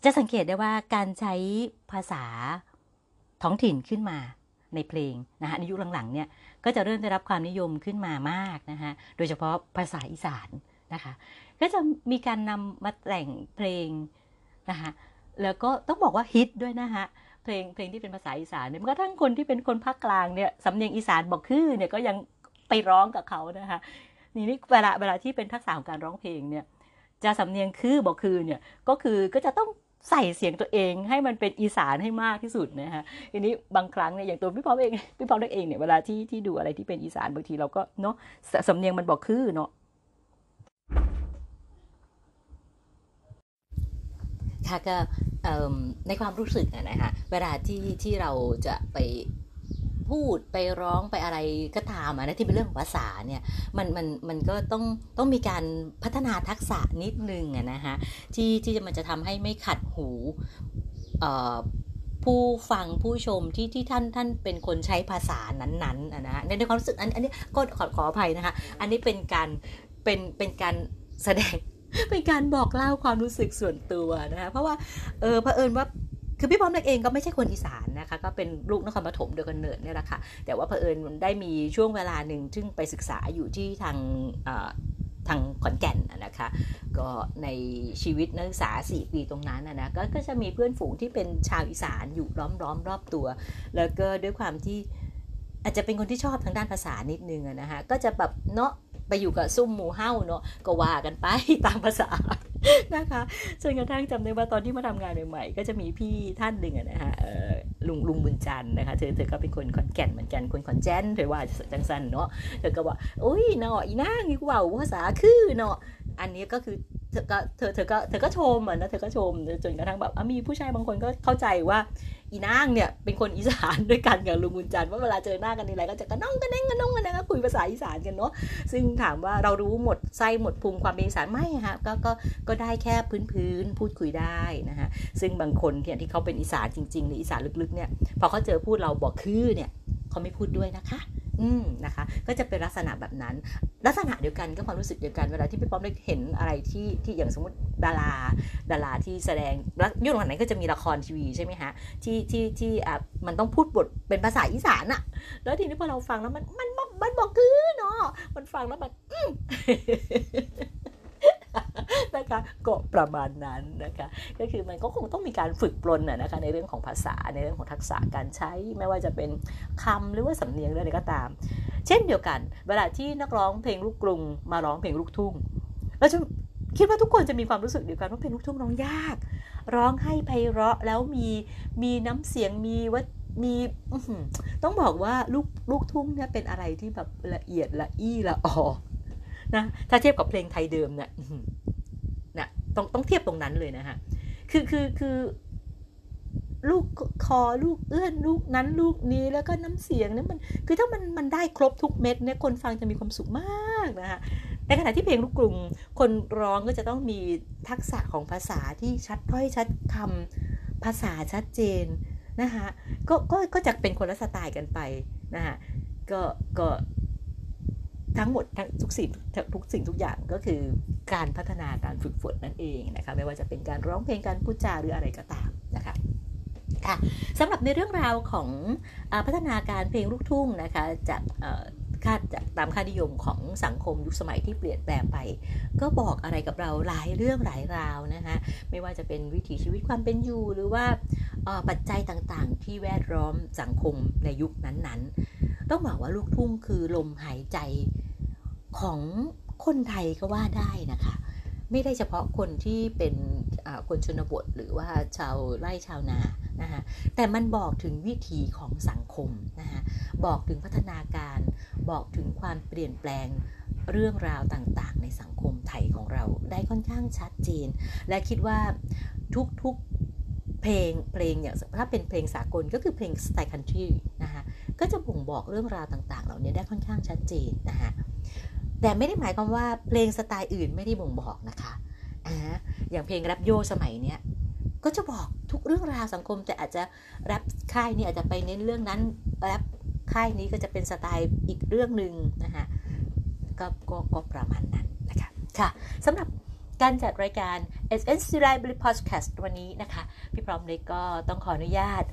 จะสังเกตได้ว่าการใช้ภาษาท้องถิ่นขึ้นมาในเพลงนะคะในยุคหลังๆเนี่ยก็จะเริ่มได้รับความนิยมขึ้นมามากนะคะโดยเฉพาะภาษาอีสานนะคะ ก็จะมีการนำมาแต่งเพลงนะคะแล้วก็ต้องบอกว่าฮิตด้วยนะคะ เพลงเพลงที่เป็นภาษาอีสานเนี่ยกระทั่งคนที่เป็นคนภาคกลางเนี่ยสำเนียงอีสานบอกคือเนี่ยก็ยังไปร้องกับเขานะคะนี่นี่เวลาเวลาที่เป็นทักษะของการร้องเพลงเนี่ยจะสำเนียงคือบอกคือเนี่ยก็คือก็จะต้องใส่เสียงตัวเองให้มันเป็นอีสานให้มากที่สุดนะคะทีนี้บางครั้งเนี่ยอย่างตัวพี่พร้อมเองพี่พร้อมเองเนี่ยเวลาที่ที่ดูอะไรที่เป็นอีสานบางทีเราก็เนาะสำเนียงมันบอกคือเนาะค่ะก็ ในความรู้สึกนะคะเวลาที่ที่เราจะไปพูดไปร้องไปอะไรก็ตามนะที่เป็นเรื่องของภาษาเนี่ยมันมันมันก็ต้องต้องมีการพัฒนาทักษะนิดนึงนะคะที่ที่มันจะทำให้ไม่ขัดหูผู้ฟังผู้ชมที่ที่ท่านท่านเป็นคนใช้ภาษานั้นๆนะฮะในความรู้สึกอันอันนี้ก็ขอขออภัยนะคะ อันนี้เป็นการเป็นเป็นการแสดง เป็นการบอกเล่าความรู้สึกส่วนตัวนะคะเพราะว่าเออเผอิญว่าคือพี่พร้อมเองก็ไม่ใช่คนอีสานนะคะก็เป็นลูกนครปฐมเดียกันเนิดเนี่ยแหละค่ะแต่ว่าเผอิญได้มีช่วงเวลาหนึ่งซึ่งไปศึกษาอยู่ที่ทางทางขอนแก่นนะคะก็ในชีวิตนักศึกษา 4 ปีตรงนั้นนะก็ก็จะมีเพื่อนฝูงที่เป็นชาวอีสานอยู่ล้อมรอมรอบตัว แล้วก็ด้วยความที่อาจจะเป็นคนที่ชอบทางด้านภาษานิดนึงนะคะก็จะแบบเนาะ ไปอยู่กับซุ่มหมูเห่าเนาะก็ว่ากันไปตามภาษานะคะจนกระทั่งจำได้ว่าตอนที่มาทำงานใหม่ๆก็จะมีพี่ท่านหนึ่งนะคะลุงลุงบุญจันนะคะเธอเธอก็เป็นคนขอนแก่นเหมือนกันคนขอนแก่นเธอว่าจังสันเนาะเธอก็บอกโอ้ยเนาะอีนางนี่ว่าภาษาคือเนาะ อันนี้ก็คือเธอก็เธอเธอก็เธอก็ชมอะนะเธอก็ชมจนกระทั่งแบบมีผู้ชายบางคนก็เข้าใจว่าอีนางเนี่ยเป็นคนอีสานด้วยกันกับลุงบุญจันทร์ว่าเวลาเจอหน้ากันนี่ไรก็จะกระน้องกระเน่งกระน้องกระเน่งก็คุยภาษาอีสานกันเนาะซึ่งถามว่าเรารู้หมดไส้หมดพุงความเป็นอีสานไม่ฮะก็ก็ก็ได้แค่พื้นพื้นพูดคุยได้นะฮะซึ่งบางคนเนี่ยที่เขาเป็นอีสานจริงๆหรืออีสานลึกๆเนี่ยพอเขาเจอพูดเราบอกคือเนี่ยเขาไม่พูดด้วยนะคะ อืมนะคะ ก็จะเป็นลักษณะแบบนั้น ลักษณะเดียวกันก็ความรู้สึกเดียวกันเวลาที่พี่ป้อมได้เห็นอะไรที่ที่อย่างสมมติดารา ดาราที่แสดงแล้วยุคหลังไหนก็จะมีละครทีวีใช่ไหมฮะที่ที่ที่อะมันต้องพูดบทเป็นภาษาอีสานอะแล้วทีนี้พอเราฟังแล้วมันมันมันบอกคือเนาะมันฟังแล้วมัน นะคะก็ประมาณนั้นนะคะก็คือมันก็คงต้องมีการฝึกปลนนะคะในเรื่องของภาษาในเรื่องของทักษะการใช้ไม่ว่าจะเป็นคำหรือว่าสำเนียงอะไรก็ตาม เช่นเดียวกัน เวลาที่นักร้องเพลงลูกกรุง มาร้องเพลงลูกทุ่งเราจะคิดว่าทุกคนจะมีความรู้สึกเดียวกันว่าเพลงลูกทุ่งร้องยาก ร้องให้ไพเราะแล้วมีมีน้ำเสียงมีว่ามีต้องบอกว่าลูกลูกทุ่งเนี่ยเป็นอะไรที่แบบละเอียดละอี้ละออนะถ้าเทียบกับเพลงไทยเดิมเนี่ย ต้องต้องเทียบตรงนั้นเลยนะฮะคือคือคือลูกคอลูกเอื้อนลูกนั้นลูกนี้แล้วก็น้ำเสียงเนี่ยมันคือถ้ามันมันได้ครบทุกเม็ดเนี่ยคนฟังจะมีความสุขมากนะฮะในขณะที่เพลงลูกกรุงคนร้องก็จะต้องมีทักษะของภาษาที่ชัดถ้อยชัดคำภาษาชัดเจนนะคะก็ก็ก็จะเป็นคนละสไตล์กันไปนะคะก็ก็ ทั้งหมดทั้งทุกสิ่งทุกสิ่งทุกอย่างก็คือการพัฒนาการฝึกฝนนั่นเองนะคะไม่ว่าจะเป็นการร้องเพลงการพูดจาหรืออะไรก็ตามนะคะค่ะสำหรับในเรื่องราวของอพัฒนาการเพลงลูกทุ่งนะคะจาก คาดจาตามค่านิยมของสังคมยุคสมัยที่เปลี่ยนแปลงไป ก็บอกอะไรกับเราหลายเรื่องหลายราวนะคะไม่ว่าจะเป็นวิถีชีวิตความเป็นอยู่หรือว่าปัจจัยต่างๆ ที่แวดล้อมสังคมในยุคนั้นๆ ต้องบอกว่าลูกทุ่งคือลมหายใจของคนไทยก็ว่าได้นะคะ ไม่ได้เฉพาะคนที่เป็นคนชนบทหรือว่าชาวไร่ชาวนานะคะแต่มันบอกถึงวิถีของสังคมนะคะบอกถึงพัฒนาการ บอกถึงความเปลี่ยนแปลงเรื่องราวต่างๆ ในสังคมไทยของเราได้ค่อนข้างชัดเจน และคิดว่าทุกๆเพลงเพลงอย่างถ้าเป็นเพลงสากลก็คือเพลงสไตล์คันทรีนะคะก็จะบ่งบอกเรื่องราวต่างๆ เหล่านี้ได้ค่อนข้างชัดเจนนะคะ แต่ไม่ได้หมายความว่าเพลงสไตล์อื่นไม่ได้บ่งบอกนะคะอ่าอย่างเพลงแรปโยสมัยเนี้ยก็จะบอกทุกเรื่องราวสังคม แต่อาจจะแรปค่ายนี้อาจจะไปเน้นเรื่องนั้นแรปค่ายนี้ก็จะเป็นสไตล์อีกเรื่องหนึ่งนะคะก็ก็ก็ประมาณนั้นนะคะค่ะสำหรับการจัดรายการ s s c Library Podcast วันนี้นะคะ พี่พร้อมเล็กก็ต้องขออนุญาต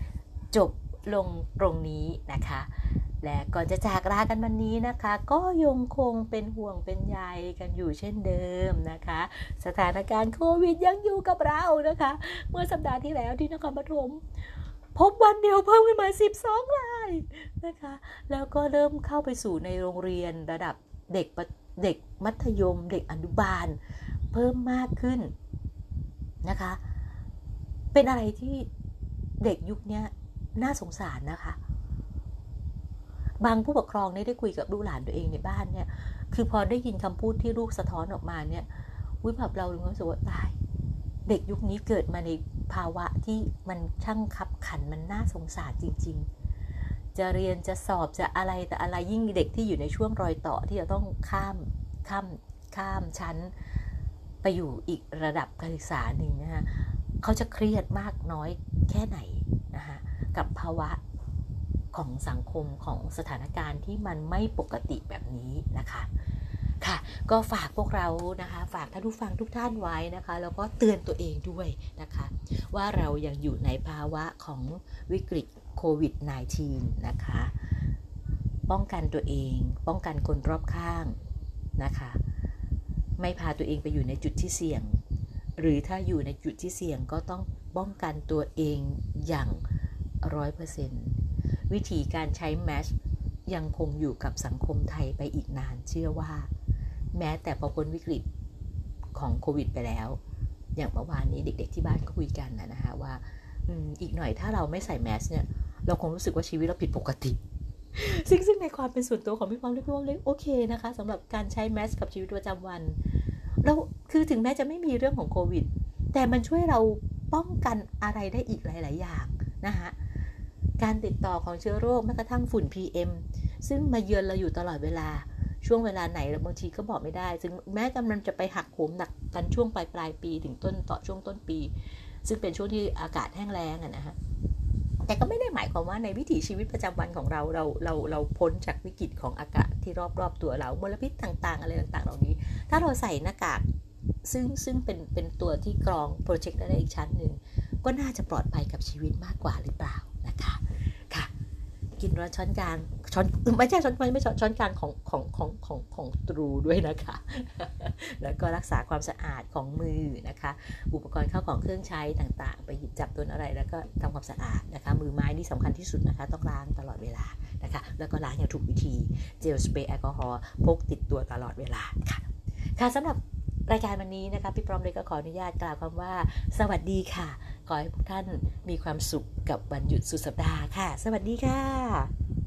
จบ ลงตรงนี้นะคะ และก่อนจะจากลากันวันนี้นะคะ ก็ยังคงเป็นห่วงเป็นใยกันอยู่เช่นเดิมนะคะ สถานการณ์โควิดยังอยู่กับเรานะคะ เมื่อสัปดาห์ที่แล้วที่นครปฐมพบวันเดียวเพิ่มขึ้นมา 12 รายนะคะ แล้วก็เริ่มเข้าไปสู่ในโรงเรียนระดับเด็กเด็กมัธยม เด็กอนุบาล เพิ่มมากขึ้นนะคะ เป็นอะไรที่เด็กยุคนี้ น่าสงสารนะคะ บางผู้ปกครองเนี่ยได้คุยกับลูกหลานตัวเองในบ้านเนี่ย คือพอได้ยินคำพูดที่ลูกสะท้อนออกมาเนี่ยวิแบบเรารู้สึกว่าตาย เด็กยุคนี้เกิดมาในภาวะที่มันช่างขับขันมันน่าสงสารจริง ๆ จะเรียนจะสอบจะอะไรแต่อะไรยิ่งเด็กที่อยู่ในช่วงรอยต่อที่จะต้องข้ามข้ามข้ามชั้น ไปอยู่อีกระดับการศึกษาหนึ่งนะคะ เขาจะเครียดมากน้อยแค่ไหนนะคะกับภาวะของสังคมของสถานการณ์ที่มันไม่ปกติแบบนี้นะคะค่ะก็ฝากพวกเรานะคะ ฝากท่านผู้ฟังทุกท่านไว้นะคะ แล้วก็เตือนตัวเองด้วยนะคะ ว่าเรายังอยู่ในภาวะของวิกฤตโควิด -19 นะคะ ป้องกันตัวเอง ป้องกันคนรอบข้างนะคะ ไม่พาตัวเองไปอยู่ในจุดที่เสี่ยง หรือถ้าอยู่ในจุดที่เสี่ยงก็ต้องป้องกันตัวเองอย่างร้อยเปอร์เซ็นต์วิธีการใช้แมสยังคงอยู่กับสังคมไทยไปอีกนานเชื่อว่า แม้แต่พอพ้นวิกฤตของโควิดไปแล้ว อย่างเมื่อวานนี้เด็ก ๆ ที่บ้านก็คุยกันนะนะคะว่าอีกหน่อยถ้าเราไม่ใส่แมสเนี่ย เราคงรู้สึกว่าชีวิตเราผิดปกติ ซึ่งซึ่งในความเป็นส่วนตัวของพี่พร้อมพี่พร้อมเล็กโอเคนะคะสำหรับการใช้แมสกับชีวิตประจำวัน เราคือถึงแม้จะไม่มีเรื่องของโควิด แต่มันช่วยเราป้องกันอะไรได้อีกหลาย ๆ อย่างนะคะการติดต่อของเชื้อโรคแม้กระทั่งฝุ่น PM ซึ่งมาเยือนเราอยู่ตลอดเวลาช่วงเวลาไหนบางทีก็บอกไม่ได้ซึ่งแม้กำลังจะไปหักโหมหนักกันช่วงปลายปลายปีถึงต้นต่อช่วงต้นปี ซึ่งเป็นช่วงที่อากาศแห้งแล้งนะฮะ แต่ก็ไม่ได้หมายความว่าในวิถีชีวิตประจำวันของเราเราเราเราพ้นจากวิกฤตของอากาศที่รอบๆตัวเรามลพิษต่างๆ อะไรต่างๆ เหล่านี้ ถ้าเราใส่หน้ากากซึ่งซึ่งเป็นเป็นตัวที่กรองโปรเจกต์ได้อีกชั้นหนึ่งก็น่าจะปลอดภัยกับชีวิตมากกว่าหรือเปล่านะคะ กินร้อนช้อนกลางช้อนไม่ใช่ช้อนไม่ไม่ช้อนช้อนกลางของของของของของตรูด้วยนะคะ แล้วก็รักษาความสะอาดของมือนะคะ อุปกรณ์เข้าของเครื่องใช้ต่างๆ ไปหยิบจับตัวอะไร แล้วก็ทำความสะอาดนะคะ มือไม้นี่สำคัญที่สุดนะคะ ต้องล้างตลอดเวลานะคะ แล้วก็ล้างอย่างถูกวิธี เจลสเปรย์แอลกอฮอล์พกติดตัวตลอดเวลาค่ะค่ะสำหรับ รายการวันนี้นะคะพี่พร้อมเลยก็ขออนุญาตกล่าวคำว่า สวัสดีค่ะ ขอให้ทุกท่านมีความสุขกับวันหยุดสุดสัปดาห์ค่ะ สวัสดีค่ะ